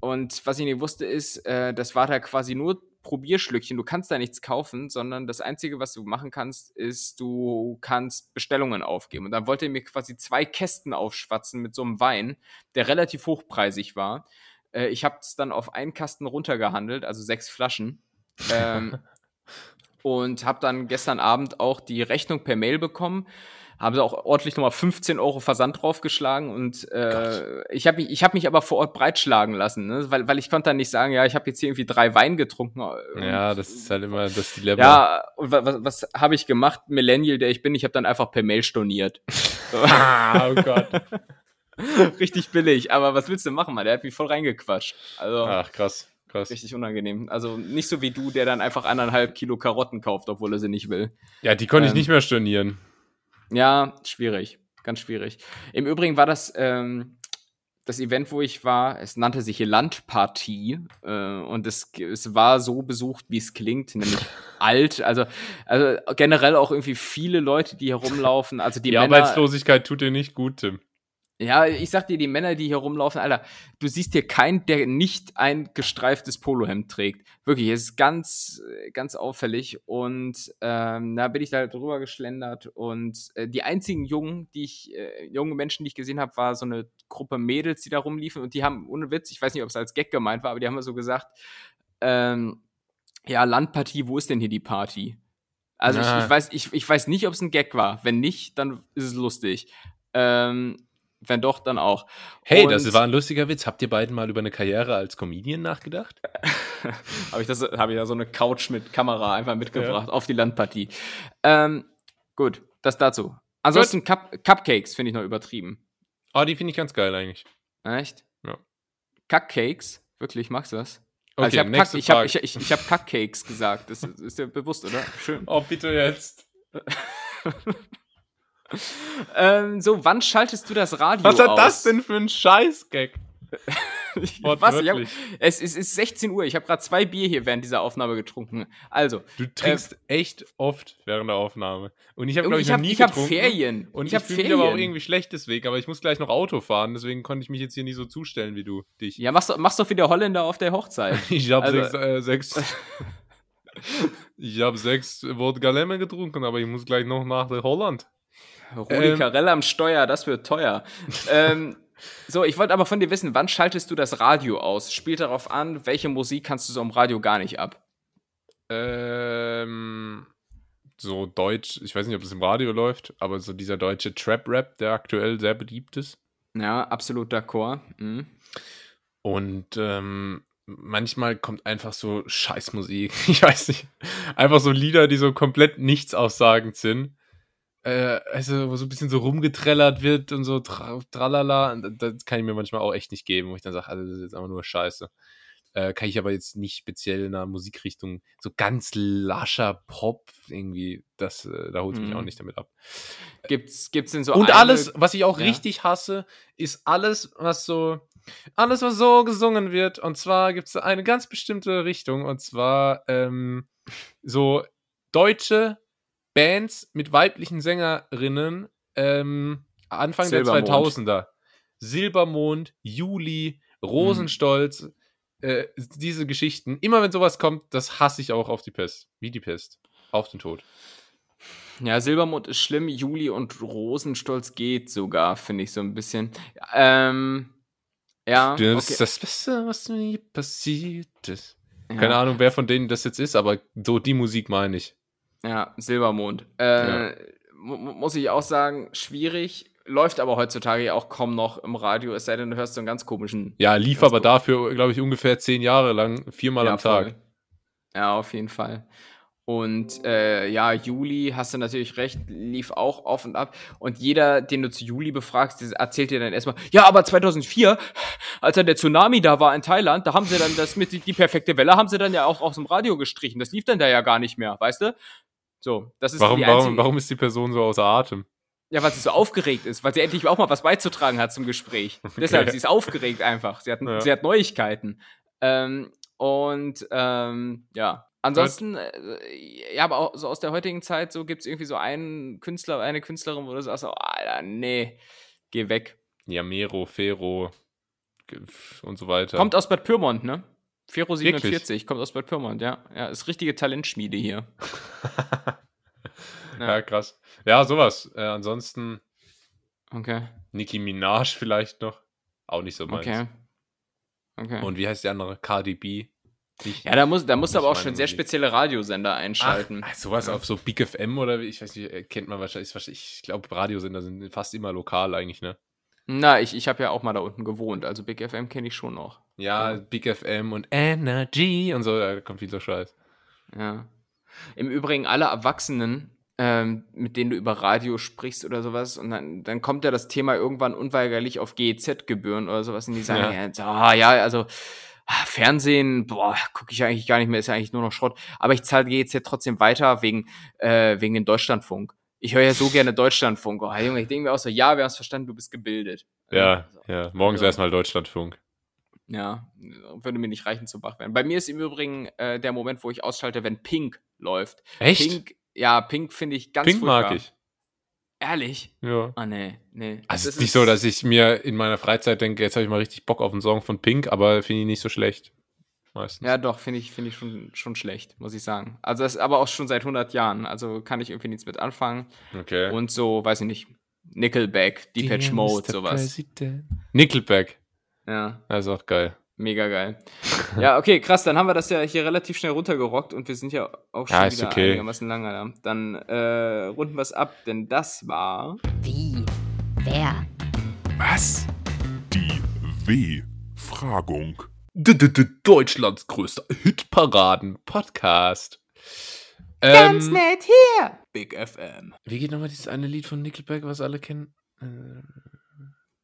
Speaker 2: Und was ich nicht wusste ist, äh, das war da quasi nur Probierschlückchen. Du kannst da nichts kaufen, sondern das Einzige, was du machen kannst, ist, du kannst Bestellungen aufgeben. Und dann wollte er mir quasi zwei Kästen aufschwatzen mit so einem Wein, der relativ hochpreisig war. Äh, ich habe es dann auf einen Kasten runtergehandelt, also sechs Flaschen. ähm, und habe dann gestern Abend auch die Rechnung per Mail bekommen haben sie auch ordentlich nochmal 15 Euro Versand draufgeschlagen und äh, ich habe mich, ich hab mich aber vor Ort breitschlagen lassen, ne? weil, weil ich konnte dann nicht sagen, ja, ich habe jetzt hier irgendwie drei Wein getrunken.
Speaker 1: Ja, das ist halt immer das Dilemma.
Speaker 2: Ja, und was, was habe ich gemacht? Millennial, der ich bin, ich habe dann einfach per Mail storniert.
Speaker 1: ah, oh Gott.
Speaker 2: Richtig billig, aber was willst du machen, Mann? Der hat mich voll reingequatscht. Also,
Speaker 1: Ach, krass. Krass.
Speaker 2: Richtig unangenehm. Also nicht so wie du, der dann einfach anderthalb Kilo Karotten kauft, obwohl er sie nicht will.
Speaker 1: Ja, die konnte ähm, ich nicht mehr stornieren.
Speaker 2: Ja, schwierig. Ganz schwierig. Im Übrigen war das ähm, das Event, wo ich war, es nannte sich hier Landpartie äh, und es, es war so besucht, wie es klingt, nämlich alt. Also, also generell auch irgendwie viele Leute, die herumlaufen. Also die,
Speaker 1: die Männer, Arbeitslosigkeit tut dir nicht gut, Tim.
Speaker 2: Ja, ich sag dir, die Männer, die hier rumlaufen, Alter, du siehst hier keinen, der nicht ein gestreiftes Polohemd trägt. Wirklich, es ist ganz, ganz auffällig. Und ähm, da bin ich da drüber geschlendert. Und äh, die einzigen Jungen, die ich, äh, junge Menschen, die ich gesehen habe, war so eine Gruppe Mädels, die da rumliefen. Und die haben, ohne Witz, ich weiß nicht, ob es als Gag gemeint war, aber die haben so gesagt, ähm, ja, Landpartie, wo ist denn hier die Party? Also ich, ich, weiß, ich, ich weiß nicht, ob es ein Gag war. Wenn nicht, dann ist es lustig. Ähm, wenn doch, dann auch.
Speaker 1: Hey, und das war ein lustiger Witz. Habt ihr beiden mal über eine Karriere als Comedian nachgedacht?
Speaker 2: habe ich, hab ich da so eine Couch mit Kamera einfach mitgebracht ja. auf die Landpartie. Ähm, gut, das dazu. Ansonsten Cup Cupcakes finde ich noch übertrieben.
Speaker 1: Oh, die finde ich ganz geil eigentlich.
Speaker 2: Echt?
Speaker 1: Ja.
Speaker 2: Cupcakes? Wirklich, magst du das?
Speaker 1: Okay,
Speaker 2: also ich habe ich hab, ich, ich, ich hab Cupcakes gesagt. Das ist dir bewusst, oder? Schön.
Speaker 1: Oh, bitte jetzt.
Speaker 2: ähm, so, wann schaltest du das Radio
Speaker 1: Was hat
Speaker 2: aus?
Speaker 1: das denn für ein Scheißgag?
Speaker 2: Was? Hab, es, es, ist 16 Uhr. Ich habe gerade zwei Bier hier während dieser Aufnahme getrunken. Also.
Speaker 1: Du trinkst äh, echt oft während der Aufnahme. Und ich habe, glaube ich,
Speaker 2: ich
Speaker 1: hab, nie
Speaker 2: ich
Speaker 1: getrunken.
Speaker 2: Ich habe Ferien.
Speaker 1: Und
Speaker 2: ich,
Speaker 1: ich fühle mich aber auch irgendwie schlecht deswegen. Aber ich muss gleich noch Auto fahren. Deswegen konnte ich mich jetzt hier nicht so zustellen wie du dich.
Speaker 2: Ja, machst, machst doch wieder Holländer auf der Hochzeit.
Speaker 1: ich habe also, sechs, äh, sechs ich habe sechs Wodka Lemon getrunken, aber ich muss gleich noch nach Holland.
Speaker 2: Rudi ähm, Carell am Steuer, das wird teuer. ähm, so, ich wollte aber von dir wissen, wann schaltest du das Radio aus? Spielt darauf an, welche Musik kannst du so im Radio gar nicht ab?
Speaker 1: Ähm, so Deutsch, ich weiß nicht, ob das im Radio läuft, aber so dieser deutsche Trap-Rap, der aktuell sehr beliebt ist.
Speaker 2: Ja, absolut d'accord. Mhm.
Speaker 1: Und ähm, manchmal kommt einfach so Scheißmusik. Ich weiß nicht. Einfach so Lieder, die so komplett nichts aussagend sind äh, also, wo so ein bisschen so rumgetrellert wird und so tra tralala. Das kann ich mir manchmal auch echt nicht geben, wo ich dann sage, also das ist jetzt einfach nur Scheiße. Äh, kann ich aber jetzt nicht speziell in einer Musikrichtung, so ganz lascher Pop irgendwie, das, äh, da holt mich
Speaker 2: Mhm.
Speaker 1: auch nicht damit ab.
Speaker 2: Gibt's, gibt's denn so
Speaker 1: Und
Speaker 2: eine-
Speaker 1: alles, was ich auch
Speaker 2: Ja.
Speaker 1: richtig hasse, ist alles, was so, alles, was so gesungen wird. Und zwar gibt es eine ganz bestimmte Richtung. Und zwar ähm, so deutsche Bands mit weiblichen Sängerinnen ähm, Anfang
Speaker 2: Silbermond.
Speaker 1: der 2000er. Silbermond, Juli, Rosenstolz, äh, diese Geschichten. Immer wenn sowas kommt, das hasse ich auch auf die Pest. Wie die Pest. Auf den Tod.
Speaker 2: Ja, Silbermond ist schlimm, Juli und Rosenstolz geht sogar, finde ich so ein bisschen. Ähm, ja,
Speaker 1: Das ist
Speaker 2: okay.
Speaker 1: das Beste, was mir passiert ist.
Speaker 2: ja.
Speaker 1: Keine Ahnung, wer von denen das jetzt ist, aber so die Musik meine ich.
Speaker 2: Ja, Silbermond. Äh,
Speaker 1: Ja.
Speaker 2: mu- mu- Muss ich auch sagen, schwierig. Läuft aber heutzutage ja auch kaum noch im Radio, es sei denn, du hörst so einen ganz komischen.
Speaker 1: Ja, lief aber dafür, glaube ich, ungefähr zehn Jahre lang, viermal
Speaker 2: Ja,
Speaker 1: am Tag.
Speaker 2: voll. Ja, auf jeden Fall. Und äh, ja, Juli, hast du natürlich recht, lief auch auf und ab. Und jeder, den du zu Juli befragst, erzählt dir dann erstmal, ja, aber 2004, als dann der Tsunami da war in Thailand, da haben sie dann das mit die, die perfekte Welle, haben sie dann ja auch aus dem Radio gestrichen. Das lief dann da ja gar nicht mehr, weißt du? So, das ist
Speaker 1: Warum,
Speaker 2: die
Speaker 1: warum,
Speaker 2: einzige,
Speaker 1: warum ist die Person so außer Atem?
Speaker 2: Ja, weil sie so aufgeregt ist, weil sie endlich auch mal was beizutragen hat zum Gespräch. Deshalb, sie ist aufgeregt einfach. Sie hat,
Speaker 1: Ja.
Speaker 2: sie hat Neuigkeiten. Ähm, und ähm, ja, ansonsten, äh, ja, aber auch so aus der heutigen Zeit, so gibt es irgendwie so einen Künstler, eine Künstlerin, wo du sagst, oh, Alter, nee, geh weg.
Speaker 1: Jamero, Fero ge- und so weiter.
Speaker 2: Kommt aus Bad Pyrmont, ne? Fero
Speaker 1: Wirklich?
Speaker 2: 47, kommt aus Bad Pyrmont, ja. Ja, ist richtige Talentschmiede hier.
Speaker 1: ja, krass. Ja, sowas. Äh, ansonsten
Speaker 2: Okay,
Speaker 1: Nicki Minaj vielleicht noch. Auch nicht so meins.
Speaker 2: okay. Okay.
Speaker 1: Und wie heißt die andere? Cardi B. Nicht-
Speaker 2: ja, da muss, da musst du
Speaker 1: Nicht
Speaker 2: aber auch schon sehr spezielle Radiosender einschalten.
Speaker 1: Ach, sowas
Speaker 2: Ja.
Speaker 1: auf so Big FM oder wie, ich weiß nicht, äh, kennt man wahrscheinlich- Ich glaube, Radiosender sind fast immer lokal eigentlich, ne?
Speaker 2: Na, ich, ich habe ja auch mal da unten gewohnt, also Big FM kenne ich schon noch.
Speaker 1: Ja. Big FM und Energy und so, da kommt viel so Scheiß.
Speaker 2: Ja. Im Übrigen alle Erwachsenen, ähm, mit denen du über Radio sprichst oder sowas, und dann, dann kommt ja das Thema irgendwann unweigerlich auf GEZ-Gebühren oder sowas, und die sagen,
Speaker 1: Ja.
Speaker 2: ja, so, ah, ja also ah, Fernsehen, boah, gucke ich eigentlich gar nicht mehr, ist ja eigentlich nur noch Schrott. Aber ich zahle GEZ trotzdem weiter wegen, äh, wegen dem Deutschlandfunk. Ich höre ja so gerne Deutschlandfunk. Oh, Junge, ich denke mir auch so, ja, wir haben es verstanden, du bist gebildet.
Speaker 1: Ja,
Speaker 2: So.
Speaker 1: ja. Morgens
Speaker 2: Ja.
Speaker 1: erstmal Deutschlandfunk.
Speaker 2: Ja, würde mir nicht reichen zum Wachwerden. Bei mir ist im Übrigen äh, der Moment, wo ich ausschalte, wenn Pink läuft.
Speaker 1: Echt?
Speaker 2: Pink, ja, Pink finde ich ganz
Speaker 1: Pink mag
Speaker 2: furchtbar.
Speaker 1: ich.
Speaker 2: Ehrlich?
Speaker 1: Ja.
Speaker 2: Ah, nee, nee.
Speaker 1: Also es ist nicht so, dass ich mir in meiner Freizeit denke, jetzt habe ich mal richtig Bock auf einen Song von Pink, aber finde ich nicht so schlecht. Meistens.
Speaker 2: Ja, doch, finde ich, finde ich schon, schon schlecht, muss ich sagen. Also, das ist aber auch schon seit 100 Jahren. Also, kann ich irgendwie nichts mit anfangen.
Speaker 1: Okay.
Speaker 2: Und so, weiß ich nicht, Nickelback, Depeche Mode, sowas.
Speaker 1: President. Nickelback.
Speaker 2: Ja,
Speaker 1: Das ist auch geil.
Speaker 2: mega geil. ja, okay, krass, dann haben wir das ja hier relativ schnell runtergerockt und wir sind ja auch schon
Speaker 1: Ja,
Speaker 2: wieder
Speaker 1: okay.
Speaker 2: einigermaßen lange da. Dann äh, runden wir es ab, denn das war.
Speaker 3: Wie? Wer?
Speaker 4: Was? Die W-Fragung.
Speaker 1: Deutschlands größter Hitparaden-Podcast. Ähm,
Speaker 2: nett hier! Big FM.
Speaker 1: wie geht nochmal dieses eine Lied von Nickelback, was alle kennen? Äh,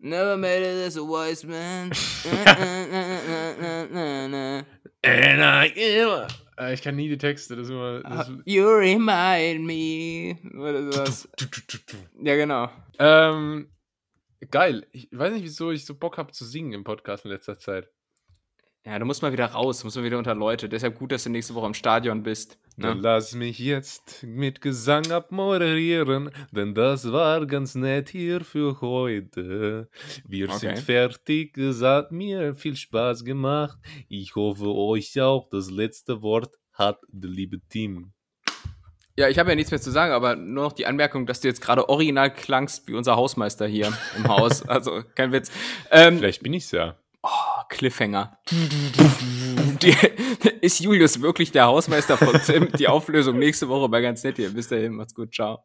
Speaker 2: Never made it as a wise man.
Speaker 1: And I am- Äh, Ich kann nie die Texte, das ist immer. Das ist,
Speaker 2: you remind me. Oder sowas. Ja, genau.
Speaker 1: ähm, geil. Ich weiß nicht, wieso ich so Bock habe zu singen im Podcast in letzter Zeit.
Speaker 2: Ja, du musst mal wieder raus, du musst mal wieder unter Leute. Deshalb gut, dass du nächste Woche im Stadion bist.
Speaker 1: Dann
Speaker 2: Ne?
Speaker 1: lass mich jetzt mit Gesang abmoderieren, denn das war ganz nett hier für heute. Wir
Speaker 2: Okay.
Speaker 1: sind fertig, es hat mir viel Spaß gemacht. Ich hoffe, euch auch das letzte Wort hat der liebe Team.
Speaker 2: Ja, ich habe ja nichts mehr zu sagen, aber nur noch die Anmerkung, dass du jetzt gerade original klangst wie unser Hausmeister hier im Haus. Also, kein Witz. Ähm,
Speaker 1: Vielleicht bin ich's ja.
Speaker 2: oh, Cliffhanger. Die, ist Julius wirklich der Hausmeister von Tim? Die Auflösung nächste Woche bei ganz nett hier. Bis dahin, macht's gut, ciao.